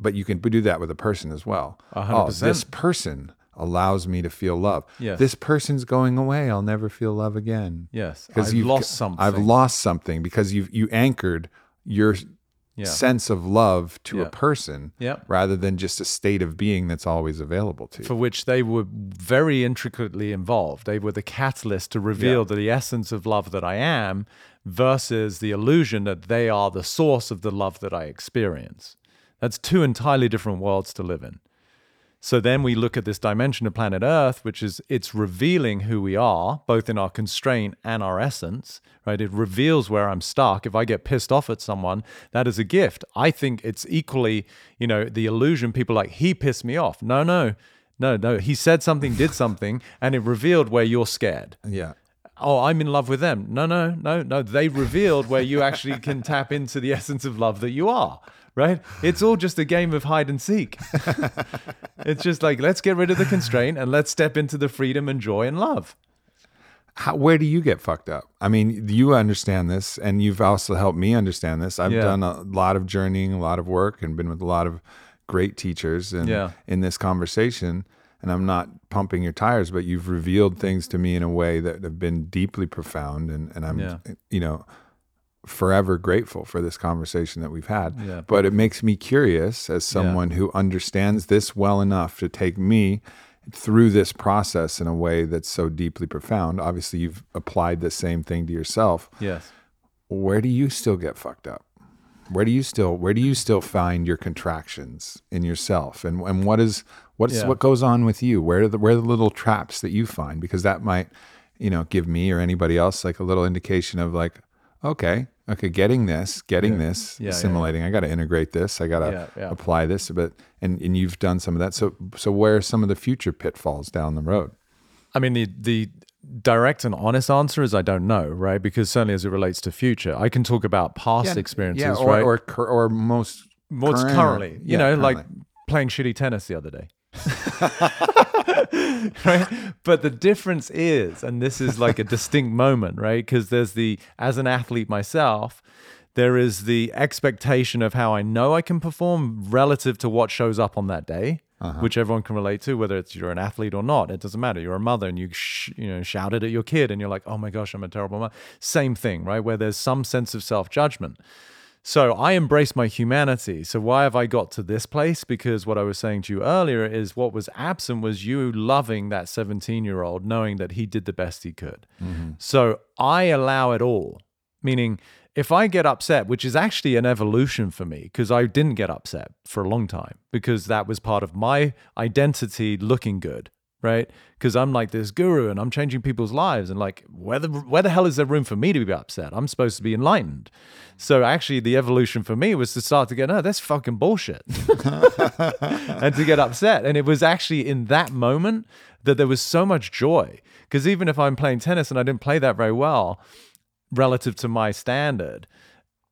But you can do that with a person as well. Oh, a hundred Oh, this person allows me to feel love. Yes. This person's going away. I'll never feel love again. Yes, Because you've lost something. I've lost something because you've you anchored your Yeah. sense of love to Yeah. a person Yeah. rather than just a state of being that's always available to you. for which they were very intricately involved. They were the catalyst to reveal the essence of love that I am versus the illusion that they are the source of the love that I experience. That's two entirely different worlds to live in. So then we look at this dimension of planet Earth, which is it's revealing who we are, both in our constraint and our essence, right? It reveals where I'm stuck. If I get pissed off at someone, that is a gift. I think it's equally, you know, the illusion people like, he pissed me off. No, no, no, no. He said something, did something, and it revealed where you're scared. Yeah. Oh, I'm in love with them. No, no, no, no. They revealed where you actually can tap into the essence of love that you are right? It's all just a game of hide and seek. it's just like, let's get rid of the constraint and let's step into the freedom and joy and love. How, where do you get fucked up? I mean, you understand this, and you've also helped me understand this. I've Yeah. done a lot of journeying, a lot of work, and been with a lot of great teachers. And Yeah. in this conversation, and I'm not pumping your tires, but you've revealed things to me in a way that have been deeply profound, and and I'm, Yeah. you know, forever grateful for this conversation that we've had. Yeah. But it makes me curious as someone who understands this well enough to take me through this process in a way that's so deeply profound. Obviously, you've applied the same thing to yourself. Yes. Where do you still get fucked up? Where do you still where do you still find your contractions in yourself? And and what is what's Yeah. what goes on with you? Where are the where are the little traps that you find? Because that might, you know, give me or anybody else like a little indication of like, okay, okay, getting this, getting this, Yeah, yeah, assimilating. I got to integrate this. I got to Yeah, yeah. apply this. But and and you've done some of that. So so where are some of the future pitfalls down the road? I mean, the, the direct and honest answer is I don't know, right? Because certainly as it relates to future, I can talk about past experiences, yeah, or, right? or cur- or most What's current or- currently, you yeah, know, like playing shitty tennis the other day. right? But the difference is, and this is like a distinct moment, right? Because there's the, as an athlete myself, there is the expectation of how I know I can perform relative to what shows up on that day, uh-huh. which everyone can relate to, whether it's you're an athlete or not. It doesn't matter. You're a mother and you sh- you know shouted at your kid and you're like, oh my gosh, I'm a terrible mother. Same thing, right? Where there's some sense of self judgment. So I embrace my humanity. So why have I got to this place? Because what I was saying to you earlier is what was absent was you loving that 17 year old, knowing that he did the best he could. Mm-hmm. So I allow it all, meaning if I get upset, which is actually an evolution for me, because I didn't get upset for a long time, because that was part of my identity looking good, right? Because I'm like this guru and I'm changing people's lives. And like, where the, where the hell is there room for me to be upset? I'm supposed to be enlightened. So actually, the evolution for me was to start to get, no, that's fucking bullshit. and to get upset. And it was actually in that moment that there was so much joy. Because even if I'm playing tennis and I didn't play that very well relative to my standard,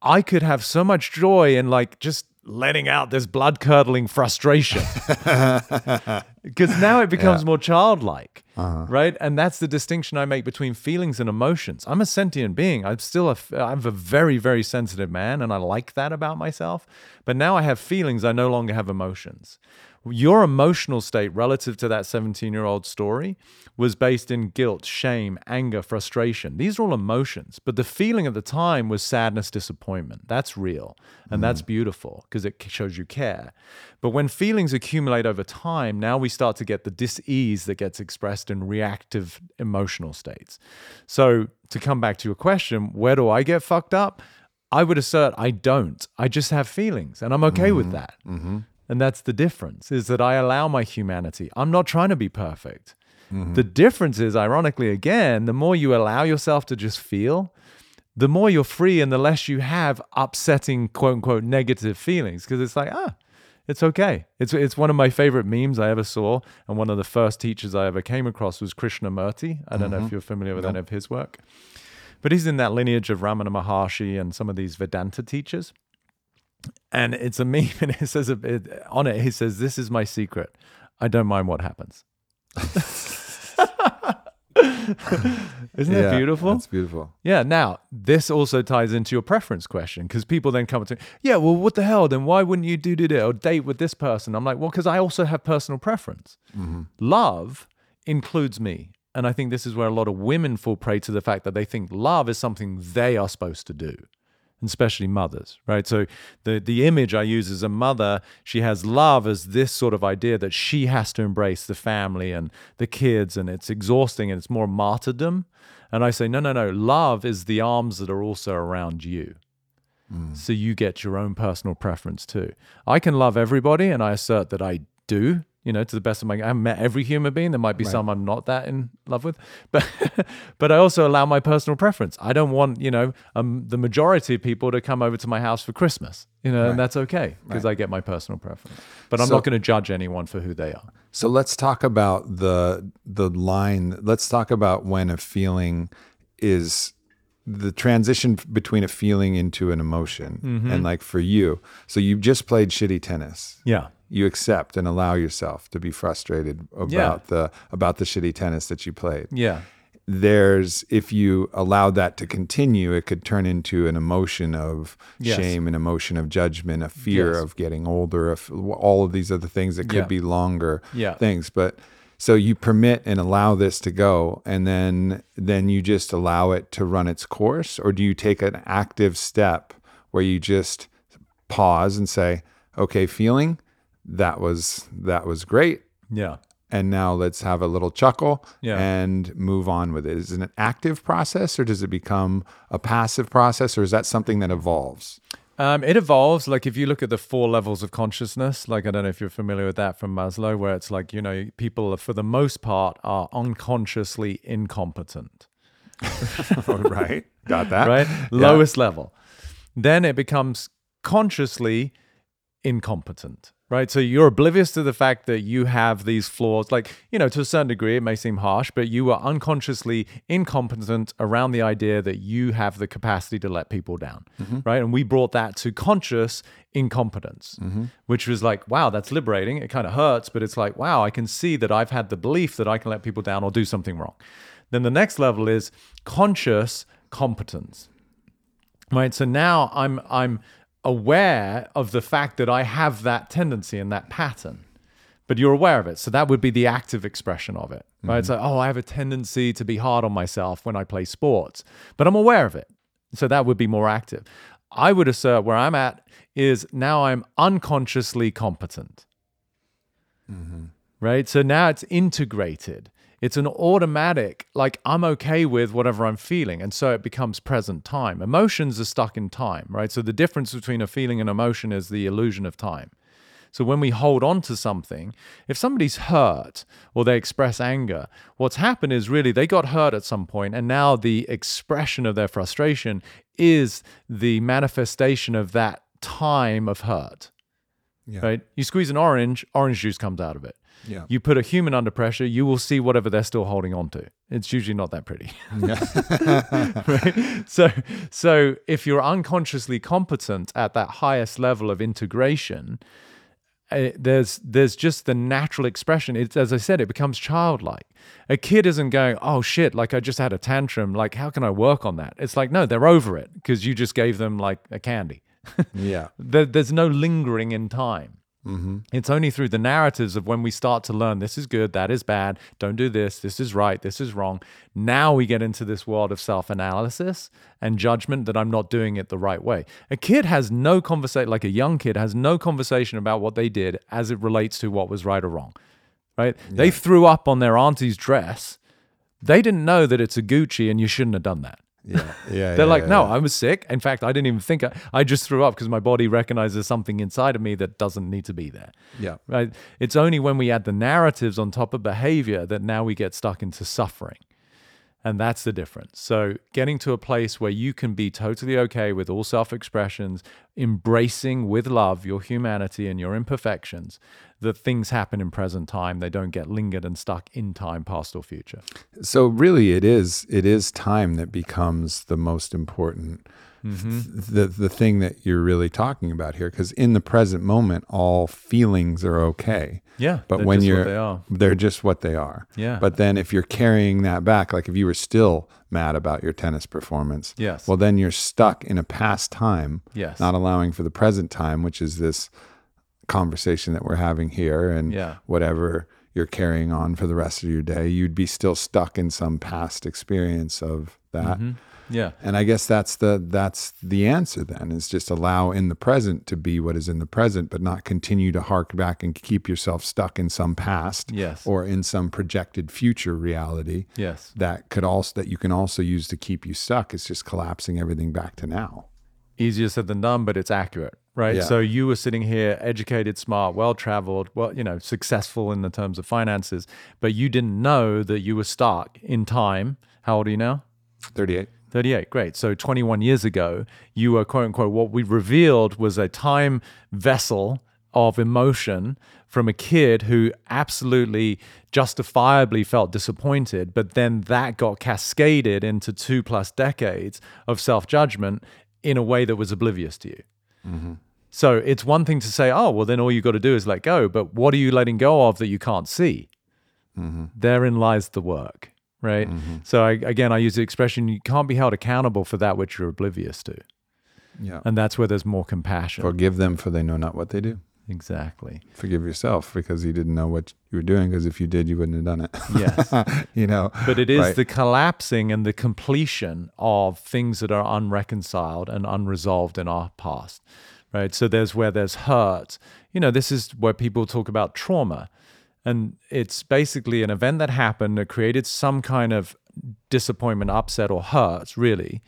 I could have so much joy in like just letting out this blood curdling frustration. Because now it becomes more childlike, uh-huh. right? And that's the distinction I make between feelings and emotions. I'm a sentient being. I'm still a, I'm a very, very sensitive man, and I like that about myself. But now I have feelings. I no longer have emotions. Your emotional state relative to that 17 year old story was based in guilt, shame, anger, frustration. These are all emotions, but the feeling at the time was sadness, disappointment. That's real and hmm. that's beautiful because it shows you care. But when feelings accumulate over time, now we start to get the dis-ease that gets expressed in reactive emotional states. So to come back to your question, where do I get fucked up? I would assert I don't. I just have feelings and I'm okay with mm-hmm. that. Mm-hmm. And that's the difference is that I allow my humanity. I'm not trying to be perfect. The difference is, ironically, again, the more you allow yourself to just feel, the more you're free and the less you have upsetting, quote unquote, negative feelings. Because it's like, ah, it's okay. It's, it's one of my favorite memes I ever saw. And one of the first teachers I ever came across was Krishnamurti. I don't know if you're familiar with any of his work, but he's in that lineage of Ramana Maharshi and some of these Vedanta teachers and it's a meme and it says a bit on it he says this is my secret. I don't mind what happens. Isn't that beautiful? That's beautiful. yeah now this also ties into your preference question because people then come up to me, yeah well what the hell? Then why wouldn't you do do do or date with this person? I'm like well because i also have personal preference. Mm-hmm. Love includes me and i think this is where a lot of women fall prey to the fact that they think love is something they are supposed to do and especially mothers, right? So the the image I use as a mother, she has love as this sort of idea that she has to embrace the family and the kids, and it's exhausting and it's more martyrdom. And I say, no, no, no. Love is the arms that are also around you. Mm. So you get your own personal preference too. I can love everybody, and I assert that I do you know, to the best of my. I haven't met every human being. There might be some I'm not that in love with, but but I also allow my personal preference. I don't want you know um, the majority of people to come over to my house for Christmas, you know, and that's okay because I get my personal preference. But I'm So- not going to judge anyone for who they are. So let's talk about the the line. Let's talk about when a feeling is the transition between a feeling into an emotion. Mm-hmm. And like for you, so you just played shitty tennis. Yeah. You accept and allow yourself to be frustrated about Yeah. the about the shitty tennis that you played. Yeah. There's if you allowed that to continue, it could turn into an emotion of Yes. shame, an emotion of judgment, a fear Yes. of getting older, of all of these other things that could Yeah. be longer Yeah. things. But so you permit and allow this to go, and then then you just allow it to run its course, or do you take an active step where you just pause and say, "Okay, feeling that was that was great." Yeah. and now let's have a little chuckle Yeah. and move on with it. Is it an active process or does it become a passive process or is that something that evolves? Um, it evolves. Like if you look at the four levels of consciousness, like I don't know if you're familiar with that from Maslow, where it's like you know people for the most part are unconsciously incompetent. right. Got that. right? Yeah. Lowest level. Then it becomes consciously incompetent, right? So you're oblivious to the fact that you have these flaws. Like, you know, to a certain degree, it may seem harsh, but you are unconsciously incompetent around the idea that you have the capacity to let people down, mm-hmm. right? And we brought that to conscious incompetence, mm-hmm. which was like, wow, that's liberating. It kind of hurts, but it's like, wow, I can see that I've had the belief that I can let people down or do something wrong. Then the next level is conscious competence right so now i'm i'm aware of the fact that i have that tendency and that pattern but you're aware of it. So that would be the active expression of it right? Mm-hmm. It's like, oh i have a tendency to be hard on myself when i play sports but i'm aware of it. So that would be more active. I would assert where i'm at is now i'm unconsciously competent. Mm-hmm. Right? So now it's integrated. It's an automatic, like I'm okay with whatever I'm feeling. And so it becomes present time. Emotions are stuck in time, right? So the difference between a feeling and emotion is the illusion of time. So when we hold on to something, if somebody's hurt or they express anger, what's happened is really they got hurt at some point, and now the expression of their frustration is the manifestation of that time of hurt. Yeah. Right? You squeeze an orange, orange juice comes out of it. Yeah. You put a human under pressure, you will see whatever they're still holding on to. It's usually not that pretty. right? So so if you're unconsciously competent at that highest level of integration, uh, there's there's just the natural expression. It's as I said, it becomes childlike. A kid isn't going, "Oh shit, like I just had a tantrum, like how can I work on that?" It's like, "No, they're over it because you just gave them like a candy." Yeah. there, there's no lingering in time. Mm-hmm. It's only through the narratives of when we start to learn this is good, that is bad, don't do this, this is right, this is wrong. Now we get into this world of self analysis and judgment that I'm not doing it the right way. A kid has no conversation, like a young kid has no conversation about what they did as it relates to what was right or wrong, right? They threw up on their auntie's dress. They didn't know that it's a Gucci and you shouldn't have done that. Yeah. Yeah. They're yeah, like, yeah, no, yeah. I was sick. In fact, I didn't even think I, I just threw up because my body recognizes something inside of me that doesn't need to be there. Yeah. Right. It's only when we add the narratives on top of behavior that now we get stuck into suffering. And that's the difference. So, getting to a place where you can be totally okay with all self expressions, embracing with love your humanity and your imperfections, that things happen in present time. They don't get lingered and stuck in time, past or future. So really it is it is time that becomes the most important mm-hmm. th- the the thing that you're really talking about here because in the present moment all feelings are okay. Yeah. But when you're they are. they're just what they are. Yeah. But then if you're carrying that back like if you were still mad about your tennis performance, Yes. well then you're stuck in a past time, Yes. not allowing for the present time, which is this conversation that we're having here and Yeah. whatever you're carrying on for the rest of your day, you'd be still stuck in some past experience of that. Mm-hmm. Yeah. And I guess that's the that's the answer then is just allow in the present to be what is in the present, but not continue to hark back and keep yourself stuck in some past Yes. or in some projected future reality Yes. that could also that you can also use to keep you stuck. It's just collapsing everything back to now. easier said than done, but it's accurate, right? Yeah. So you were sitting here, educated, smart, well traveled, well, you know, successful in the terms of finances, but you didn't know that you were stuck in time. How old are you now? 38. 38, great. So 21 years ago, you were quote unquote, what we revealed was a time vessel of emotion from a kid who absolutely justifiably felt disappointed, but then that got cascaded into two plus decades of self judgment in a way that was oblivious to you. Mm-hmm. So it's one thing to say, oh, well, then all you've got to do is let go. But what are you letting go of that you can't see? Mm-hmm. Therein lies the work, right? Mm-hmm. So I, again, I use the expression you can't be held accountable for that which you're oblivious to. Yeah. And that's where there's more compassion. Forgive them for they know not what they do. Exactly. Forgive yourself because you didn't know what you were doing because if you did, you wouldn't have done it. Yes. you know. But it is right? the collapsing and the completion of things that are unreconciled and unresolved in our past, right? So there's where there's hurt. You know, this is where people talk about trauma. And it's basically an event that happened that created some kind of disappointment, upset, or hurt, really,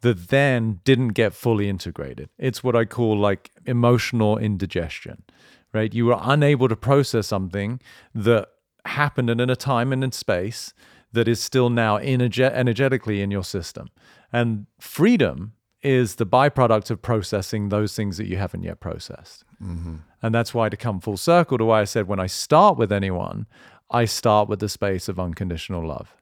that then didn't get fully integrated. It's what I call like emotional indigestion, right? You were unable to process something that happened in a time and in space that is still now energe- energetically in your system. And freedom is the byproduct of processing those things that you haven't yet processed. Mm-hmm. And that's why to come full circle to why I said when I start with anyone, I start with the space of unconditional love,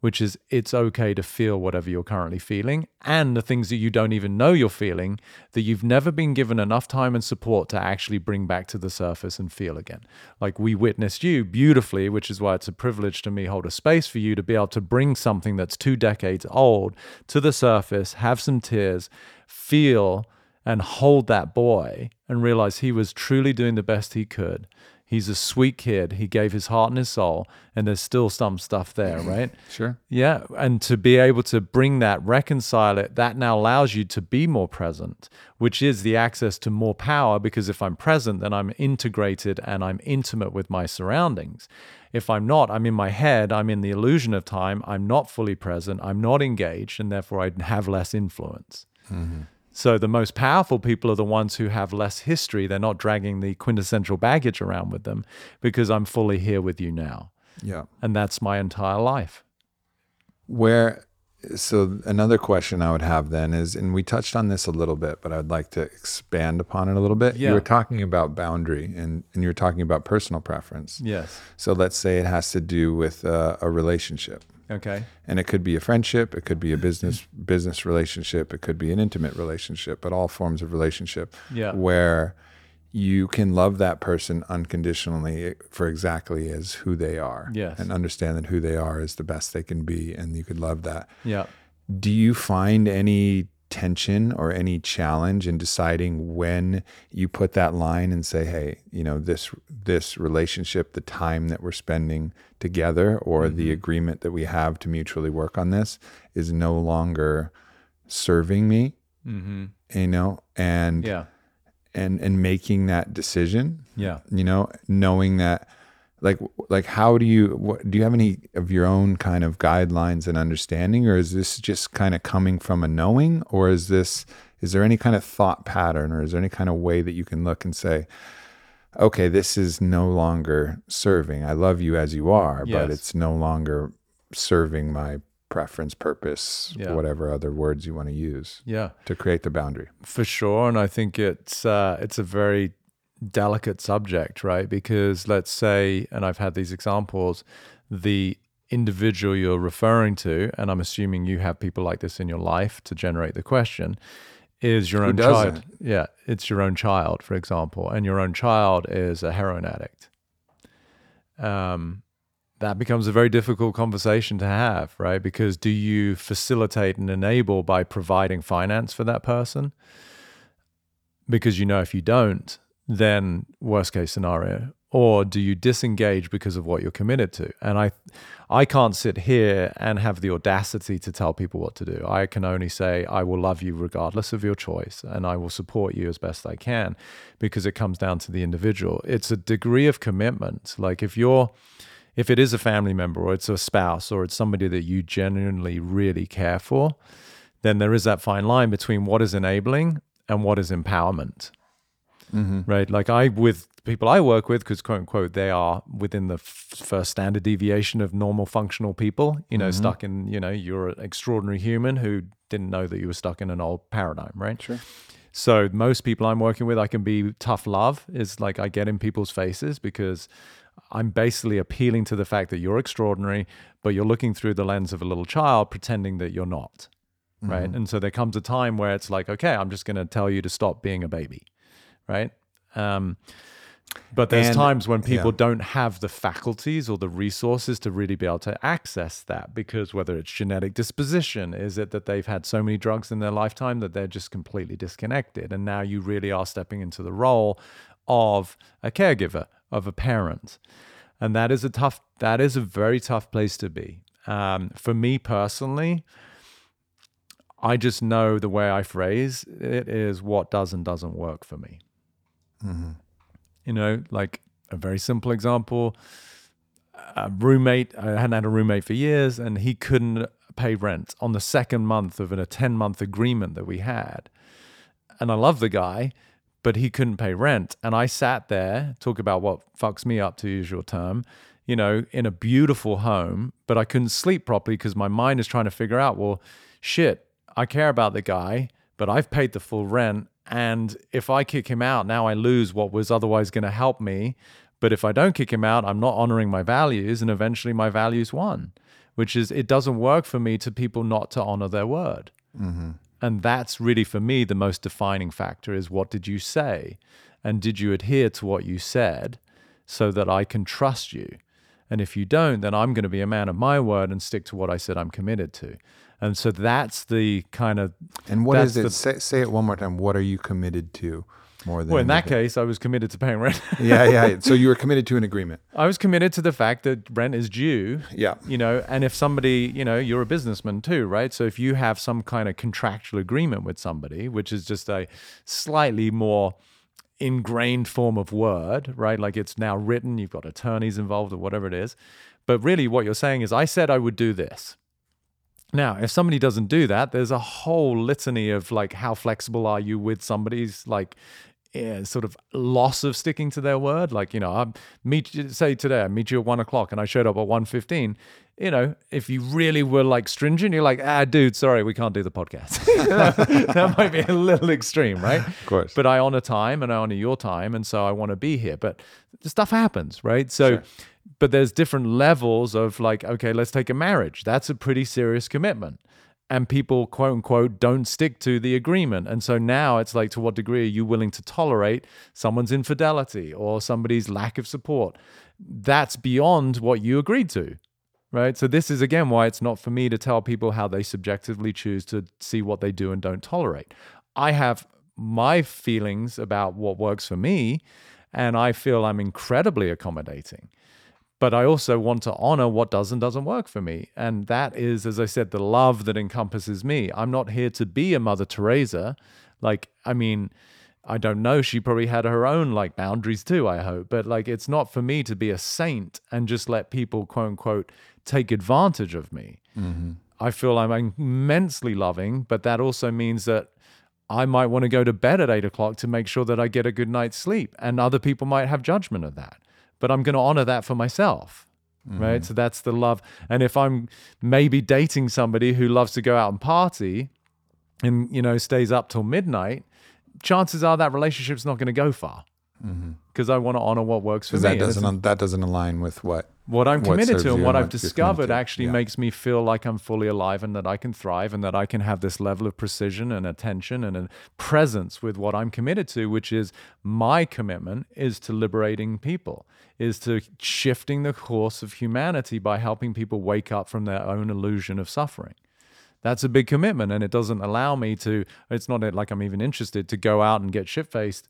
which is it's okay to feel whatever you're currently feeling and the things that you don't even know you're feeling that you've never been given enough time and support to actually bring back to the surface and feel again. Like we witnessed you beautifully, which is why it's a privilege to me hold a space for you to be able to bring something that's two decades old to the surface, have some tears, feel and hold that boy and realize he was truly doing the best he could. He's a sweet kid. He gave his heart and his soul, and there's still some stuff there, right? Sure. Yeah. And to be able to bring that, reconcile it, that now allows you to be more present, which is the access to more power. Because if I'm present, then I'm integrated and I'm intimate with my surroundings. If I'm not, I'm in my head, I'm in the illusion of time, I'm not fully present, I'm not engaged, and therefore I have less influence. Mm-hmm. So the most powerful people are the ones who have less history. They're not dragging the quintessential baggage around with them because I'm fully here with you now. Yeah. And that's my entire life. Where, so another question I would have then is, and we touched on this a little bit, but I'd like to expand upon it a little bit. Yeah. You were talking about boundary and, and you were talking about personal preference. Yes. So let's say it has to do with uh, a relationship. Okay. and it could be a friendship it could be a business business relationship it could be an intimate relationship but all forms of relationship Yeah. where you can love that person unconditionally eh, for exactly as who they are Yes. and understand that who they are is the best they can be and you could love that Yeah. do you find any tension or any challenge in deciding when you put that line and say hey you know this this relationship the time that we're spending together or the agreement that we have to mutually work on this is no longer serving me Mm-hmm. you know and Yeah. and and making that decision Yeah. you know knowing that like like how do you what, do you have any of your own kind of guidelines and understanding or is this just kind of coming from a knowing or is this is there any kind of thought pattern or is there any kind of way that you can look and say okay this is no longer serving i love you as you are but it's no longer serving my preference purpose Yeah. whatever other words you want to use Yeah. to create the boundary For sure, and I think it's uh, it's a very delicate subject, right? Because let's say, and I've had these examples, the individual you're referring to, and I'm assuming you have people like this in your life to generate the question, is your Who own child. doesn't? Yeah, it's your own child, for example, and your own child is a heroin addict. Um, that becomes a very difficult conversation to have, right? Because do you facilitate and enable by providing finance for that person? Because you know if you don't, then worst case scenario. Or do you disengage because of what you're committed to? And I I can't sit here and have the audacity to tell people what to do. I can only say I will love you regardless of your choice and I will support you as best I can because it comes down to the individual. It's a degree of commitment. Like if you're if it is a family member or it's a spouse or it's somebody that you genuinely really care for, then there is that fine line between what is enabling and what is empowerment. Mm-hmm. right? Like I with people I work with, because quote unquote they are within the f- first standard deviation of normal functional people. You know, mm-hmm. stuck in you know you're an extraordinary human who didn't know that you were stuck in an old paradigm, right? Sure. So most people I'm working with, I can be tough love. Is like I get in people's faces because I'm basically appealing to the fact that you're extraordinary, but you're looking through the lens of a little child, pretending that you're not. Right. Mm-hmm. And so there comes a time where it's like, okay, I'm just going to tell you to stop being a baby. Right. Um, but there's And- times when people yeah. don't have the faculties or the resources to really be able to access that because whether it's genetic disposition, is it that they've had so many drugs in their lifetime that they're just completely disconnected? And now you really are stepping into the role of a caregiver, of a parent. And that is a tough, that is a very tough place to be. Um, for me personally, I just know the way I phrase it is what does and doesn't work for me. Mm-hmm. You know, like a very simple example a roommate, I hadn't had a roommate for years, and he couldn't pay rent on the second month of a 10 month agreement that we had. And I love the guy, but he couldn't pay rent. And I sat there, talk about what fucks me up, to use your term, you know, in a beautiful home, but I couldn't sleep properly because my mind is trying to figure out, well, shit, I care about the guy, but I've paid the full rent. And if I kick him out, now I lose what was otherwise going to help me. But if I don't kick him out, I'm not honoring my values. And eventually my values won, which is it doesn't work for me to people not to honor their word. Mm-hmm. And that's really for me the most defining factor is what did you say? And did you adhere to what you said so that I can trust you? And if you don't, then I'm going to be a man of my word and stick to what I said I'm committed to. And so that's the kind of And what is it? the- say, say it one more time. What are you committed to more than well, in that case, I was committed to paying rent. yeah, yeah. So you were committed to an agreement. I was committed to the fact that rent is due. Yeah. You know, and if somebody, you know, you're a businessman too, right? So if you have some kind of contractual agreement with somebody, which is just a slightly more ingrained form of word, right? Like it's now written, you've got attorneys involved or whatever it is. But really what you're saying is I said I would do this. Now, if somebody doesn't do that, there's a whole litany of like how flexible are you with somebody's like eh, sort of loss of sticking to their word. Like you know, I meet you, say today I meet you at one o'clock and I showed up at one fifteen. You know, if you really were like stringent, you're like, ah, dude, sorry, we can't do the podcast. that might be a little extreme, right? Of course. But I honor time and I honor your time, and so I want to be here. But the stuff happens, right? So but there's different levels of like, okay, let's take a marriage. That's a pretty serious commitment. And people, quote unquote, don't stick to the agreement. And so now it's like, to what degree are you willing to tolerate someone's infidelity or somebody's lack of support? That's beyond what you agreed to. Right. So, this is again why it's not for me to tell people how they subjectively choose to see what they do and don't tolerate. I have my feelings about what works for me, and I feel I'm incredibly accommodating but I also want to honor what does and doesn't work for me. And that is, as I said, the love that encompasses me. I'm not here to be a Mother Teresa. Like, I mean, I don't know. She probably had her own like boundaries too, I hope. But like, it's not for me to be a saint and just let people, quote unquote, take advantage of me. Mm-hmm. I feel I'm immensely loving, but that also means that I might want to go to bed at eight o'clock to make sure that I get a good night's sleep. And other people might have judgment of that. But I'm going to honor that for myself. Right. Mm. So that's the love. And if I'm maybe dating somebody who loves to go out and party and, you know, stays up till midnight, chances are that relationship's not going to go far mm-hmm. because I want to honor what works for me. that doesn't that doesn't align with what what I'm committed serves to and what I've discovered actually Yeah. makes me feel like I'm fully alive and that I can thrive and that I can have this level of precision and attention and a presence with what I'm committed to, which is my commitment is to liberating people, is to shifting the course of humanity by helping people wake up from their own illusion of suffering. That's a big commitment and it doesn't allow me to it's not like i'm even interested to go out and get shit faced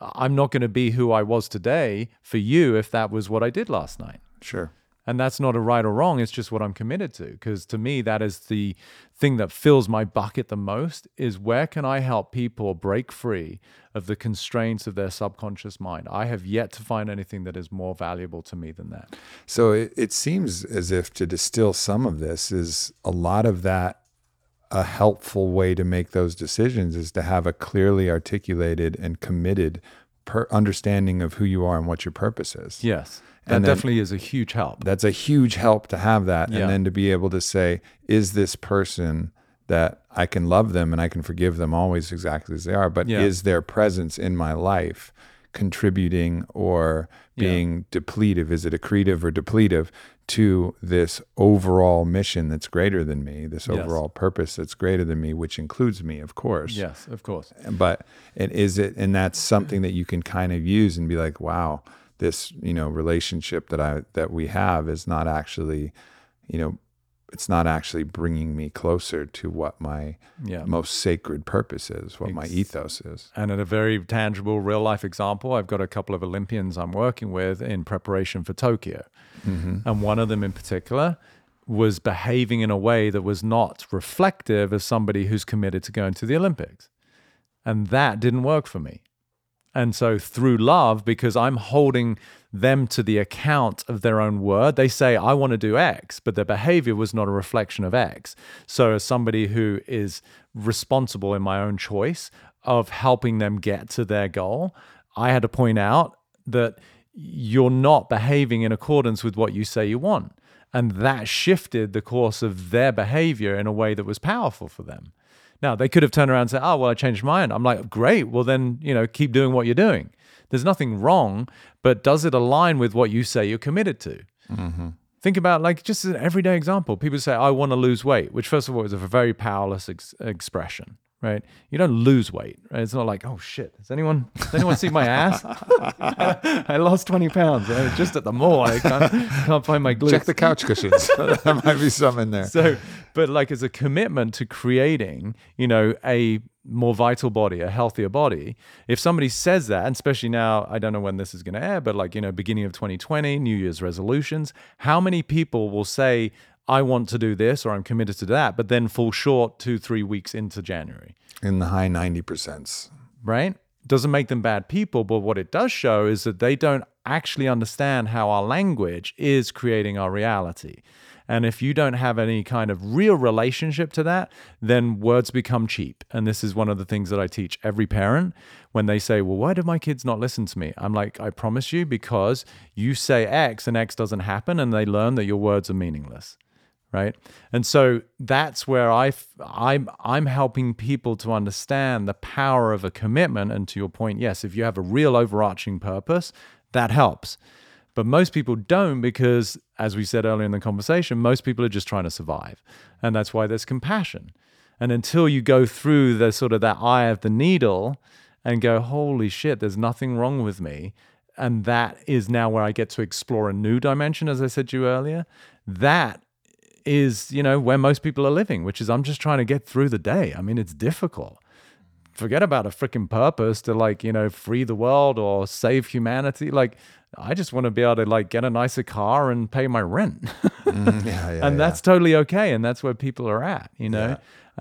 i'm not going to be who i was today for you if that was what i did last night sure. and that's not a right or wrong it's just what i'm committed to because to me that is the thing that fills my bucket the most is where can i help people break free of the constraints of their subconscious mind i have yet to find anything that is more valuable to me than that So it, it seems as if to distill some of this is a lot of that a helpful way to make those decisions is to have a clearly articulated and committed per- understanding of who you are and what your purpose is. Yes. That And then- definitely is a huge help. That's a huge help to have that. Yeah. And then to be able to say, is this person that I can love them and I can forgive them always exactly as they are, but Yeah. is their presence in my life contributing or being depletive? Is it accretive or depletive to this overall mission that's greater than me, this Yes. overall purpose that's greater than me, which includes me, of course. Yes, of course. But and is it and that's something that you can kind of use and be like, wow, this, you know, relationship that I that we have is not actually, you know, it's not actually bringing me closer to what my Yeah. most sacred purpose is, what my ethos is. And in a very tangible, real life example, I've got a couple of Olympians I'm working with in preparation for Tokyo. Mm-hmm. And one of them in particular was behaving in a way that was not reflective of somebody who's committed to going to the Olympics. And that didn't work for me. And so, through love, because I'm holding them to the account of their own word, they say, I want to do X, but their behavior was not a reflection of X. So, as somebody who is responsible in my own choice of helping them get to their goal, I had to point out that you're not behaving in accordance with what you say you want. And that shifted the course of their behavior in a way that was powerful for them. Now, they could have turned around and said, Oh, well, I changed my mind. I'm like, Great. Well, then, you know, keep doing what you're doing. There's nothing wrong, but does it align with what you say you're committed to? Mm-hmm. Think about like just an everyday example. People say, I want to lose weight, which, first of all, is a very powerless ex- expression, right? You don't lose weight, right? It's not like, oh shit, does anyone, does anyone see my ass? I lost 20 pounds uh, just at the mall. I can't, can't find my glutes. Check the couch cushions. there might be some in there. so but like as a commitment to creating you know a more vital body a healthier body if somebody says that and especially now i don't know when this is going to air but like you know beginning of 2020 new year's resolutions how many people will say i want to do this or i'm committed to that but then fall short two three weeks into january In the high 90%. right? Doesn't make them bad people, but what it does show is that they don't actually understand how our language is creating our reality. And if you don't have any kind of real relationship to that, then words become cheap. And this is one of the things that I teach every parent when they say, Well, why do my kids not listen to me? I'm like, I promise you, because you say X and X doesn't happen, and they learn that your words are meaningless right? And so that's where i i'm i'm helping people to understand the power of a commitment. And to your point yes if you have a real overarching purpose that helps. But most people don't because as we said earlier in the conversation most people are just trying to survive. And that's why there's compassion. And until you go through the sort of that eye of the needle and go holy shit there's nothing wrong with me and that is now where i get to explore a new dimension as i said to you earlier that is you know where most people are living which is i'm just trying to get through the day. I mean it's difficult. Forget about a freaking purpose to like you know free the world or save humanity. Like i just want to be able to like get a nicer car and pay my rent. Mm, yeah, yeah. and that's totally okay and that's where people are at you know?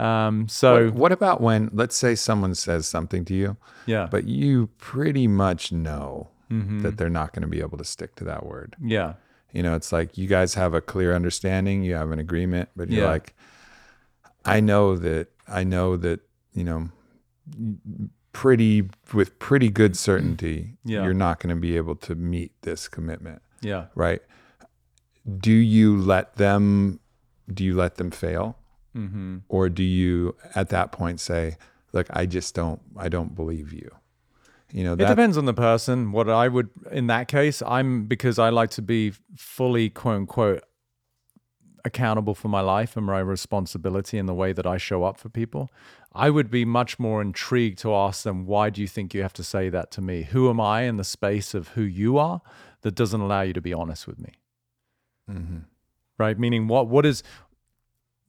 Um so What, what about when, let's say, someone says something to you, yeah. but you pretty much know Mm-hmm. that they're not going to be able to stick to that word? yeah You know, it's like you guys have a clear understanding, you have an agreement, but you're Yeah. like, I know that, I know that, you know, pretty, with pretty good certainty, Yeah. you're not going to be able to meet this commitment, yeah right? Do you let them, do you let them fail? mm-hmm. Or do you at that point say, look, I just don't, I don't believe you? You know, It depends on the person. What I would, in that case, I'm because I like to be fully quote unquote accountable for my life and my responsibility in the way that I show up for people. I would be much more intrigued to ask them, why do you think you have to say that to me? Who am I in the space of who you are that doesn't allow you to be honest with me? Mhm. Right? Meaning, what what is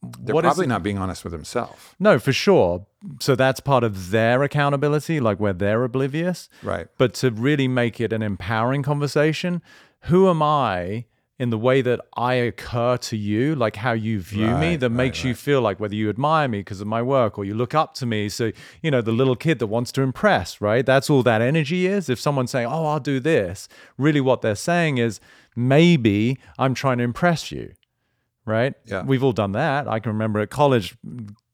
they're what is probably it- not being honest with himself. no, for sure. So that's part of their accountability, like where they're oblivious. Right. but to really make it an empowering conversation who am i in the way that i occur to you like how you view me that right, makes you feel like whether you admire me because of my work or you look up to me so you know the little kid that wants to impress right that's all that energy is if someone's saying oh i'll do this really what they're saying is maybe i'm trying to impress you right? Yeah. We've all done that. I can remember at college,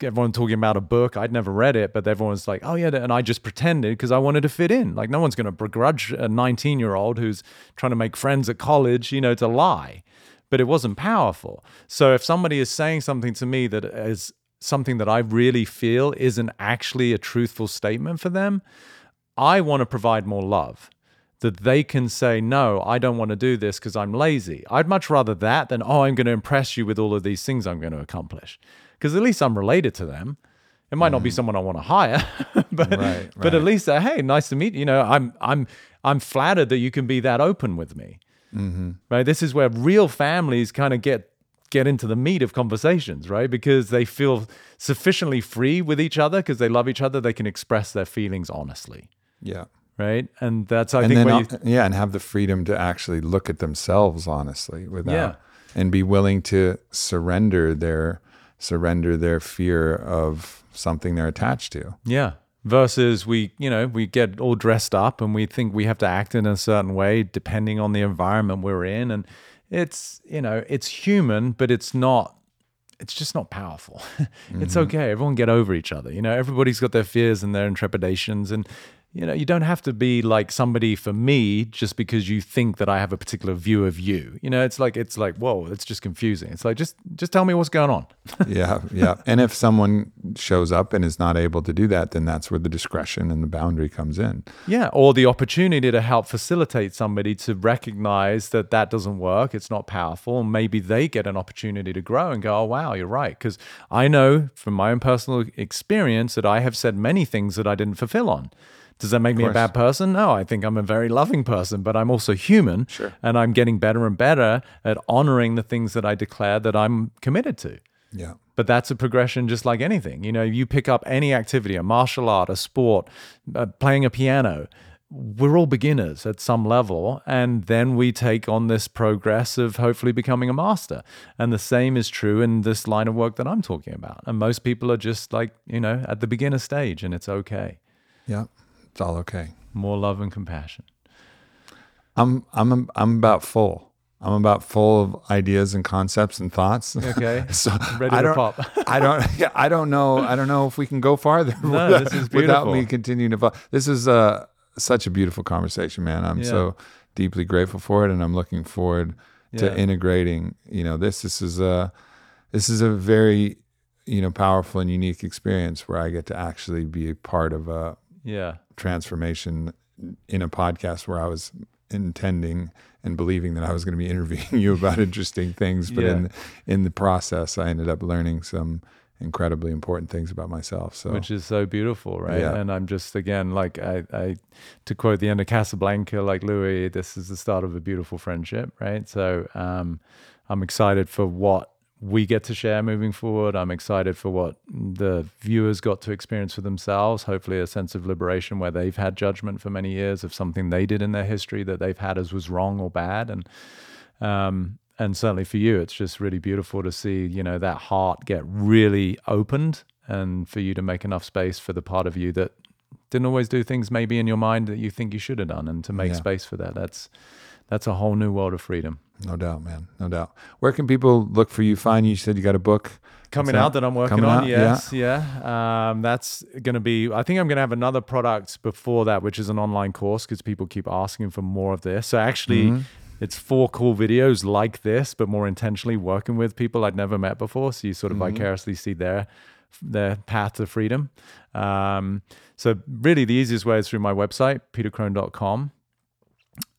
everyone talking about a book. I'd never read it, but everyone's like, oh, yeah. And I just pretended because I wanted to fit in. Like, no one's going to begrudge a 19 year old who's trying to make friends at college, you know, to lie. But it wasn't powerful. So if somebody is saying something to me that is something that I really feel isn't actually a truthful statement for them, I want to provide more love that they can say, no, I don't want to do this because I'm lazy. I'd much rather that than, oh, I'm going to impress you with all of these things I'm going to accomplish. Because at least I'm related to them. It might not be someone I want to hire, but Right, but at least uh, hey, nice to meet you. You know, I'm I'm I'm flattered that you can be that open with me. Right. This is where real families kind of get get into the meat of conversations, right? Because they feel sufficiently free with each other because they love each other. They can express their feelings honestly, Yeah. Right? And that's I and think then al- you, uh, yeah, and have the freedom to actually look at themselves honestly without Yeah. and be willing to surrender their surrender their fear of something they're attached to. Yeah. Versus we, you know, we get all dressed up and we think we have to act in a certain way depending on the environment we're in. And it's, you know, it's human, but it's not, it's just not powerful. it's mm-hmm. okay. Everyone get over each other. You know, everybody's got their fears and their trepidations. And, you know, you don't have to be like somebody for me just because you think that I have a particular view of you. You know, it's like, it's like, whoa, it's just confusing. It's like, just, just tell me what's going on. yeah, yeah. And if someone shows up and is not able to do that, then that's where the discretion and the boundary comes in. Yeah, or the opportunity to help facilitate somebody to recognize that that doesn't work, it's not powerful, and maybe they get an opportunity to grow and go, "Oh wow, you're right." Because I know from my own personal experience that I have said many things that I didn't fulfill on. Does that make me a bad person? No, I think I'm a very loving person, but I'm also human, Sure. and I'm getting better and better at honoring the things that I declare that I'm committed to. Yeah. But that's a progression just like anything. You know, you pick up any activity, a martial art, a sport, uh, playing a piano. We're all beginners at some level. And then we take on this progress of hopefully becoming a master. And the same is true in this line of work that I'm talking about. And most people are just like, you know, at the beginner stage, and it's okay. Yeah. It's all okay. More love and compassion. I'm I'm I'm about full. I'm about full of ideas and concepts and thoughts. Okay. so Ready I to don't, pop. I don't. Yeah, I don't know. I don't know if we can go farther No, without, this is without me continuing to. This is uh, such a beautiful conversation, man. I'm Yeah. so deeply grateful for it, and I'm looking forward to Yeah. integrating. You know, this this is a this is a very you know powerful and unique experience where I get to actually be a part of a Yeah. Transformation in a podcast where I was intending and believing that I was going to be interviewing you about interesting things, but in in the process, I ended up learning some incredibly important things about myself. So which is so beautiful, right? Yeah. And I'm just again like I, I to quote the end of Casablanca, like Louis, this is the start of a beautiful friendship, right? So um, I'm excited for what we get to share moving forward. I'm excited for what the viewers got to experience for themselves. Hopefully, a sense of liberation where they've had judgment for many years of something they did in their history that they've had as was wrong or bad, and um, and certainly for you, it's just really beautiful to see you know that heart get really opened, and for you to make enough space for the part of you that didn't always do things maybe in your mind that you think you should have done, and to make Yeah. space for that. That's that's a whole new world of freedom. no doubt, man, no doubt. Where can people look for you? Find you? You said you got a book coming What's out that I'm working on. out? Yes, yeah. Um, that's going to be. I think I'm going to have another product before that, which is an online course because people keep asking for more of this. So actually, Mm-hmm. it's four cool videos like this, but more intentionally working with people I'd never met before. So you sort of Mm-hmm. vicariously see their their path to freedom. Um, so really, the easiest way is through my website, petercrone.com.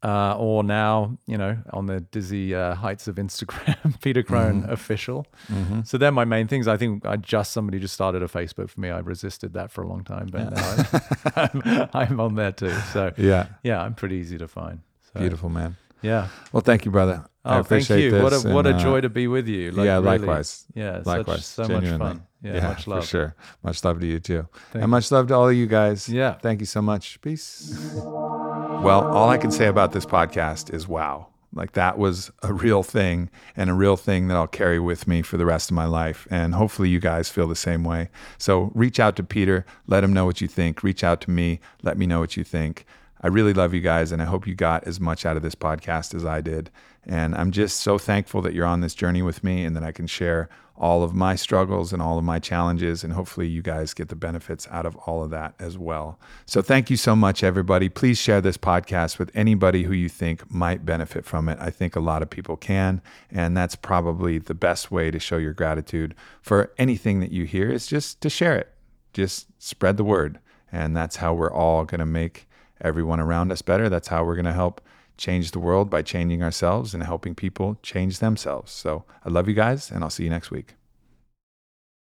Uh, or now, you know, on the dizzy uh, heights of Instagram, Peter Crone Mm-hmm. official. So they're my main things. I think I just somebody just started a Facebook for me. I resisted that for a long time, but now I'm, I'm on there too. So Yeah, yeah, I'm pretty easy to find. So, beautiful, man. Yeah. Well, thank you, brother. I Oh, thank you. What a what a and, uh, joy to be with you. Like, yeah, really. likewise. Yeah, such- Likewise, so much genuinely. fun. Yeah, much love. for sure. Much love to you too, Thank and much love to all of you guys. Yeah. thank you so much. Peace. Well, all I can say about this podcast is wow. Like that was a real thing and a real thing that I'll carry with me for the rest of my life. And hopefully you guys feel the same way. So reach out to Peter, let him know what you think. Reach out to me, let me know what you think. I really love you guys, and I hope you got as much out of this podcast as I did. And I'm just so thankful that you're on this journey with me and that I can share all of my struggles and all of my challenges. And hopefully, you guys get the benefits out of all of that as well. So, thank you so much, everybody. Please share this podcast with anybody who you think might benefit from it. I think a lot of people can. And that's probably the best way to show your gratitude for anything that you hear is just to share it, just spread the word. And that's how we're all going to make everyone around us better. That's how we're going to help change the world by changing ourselves and helping people change themselves. So I love you guys, and I'll see you next week.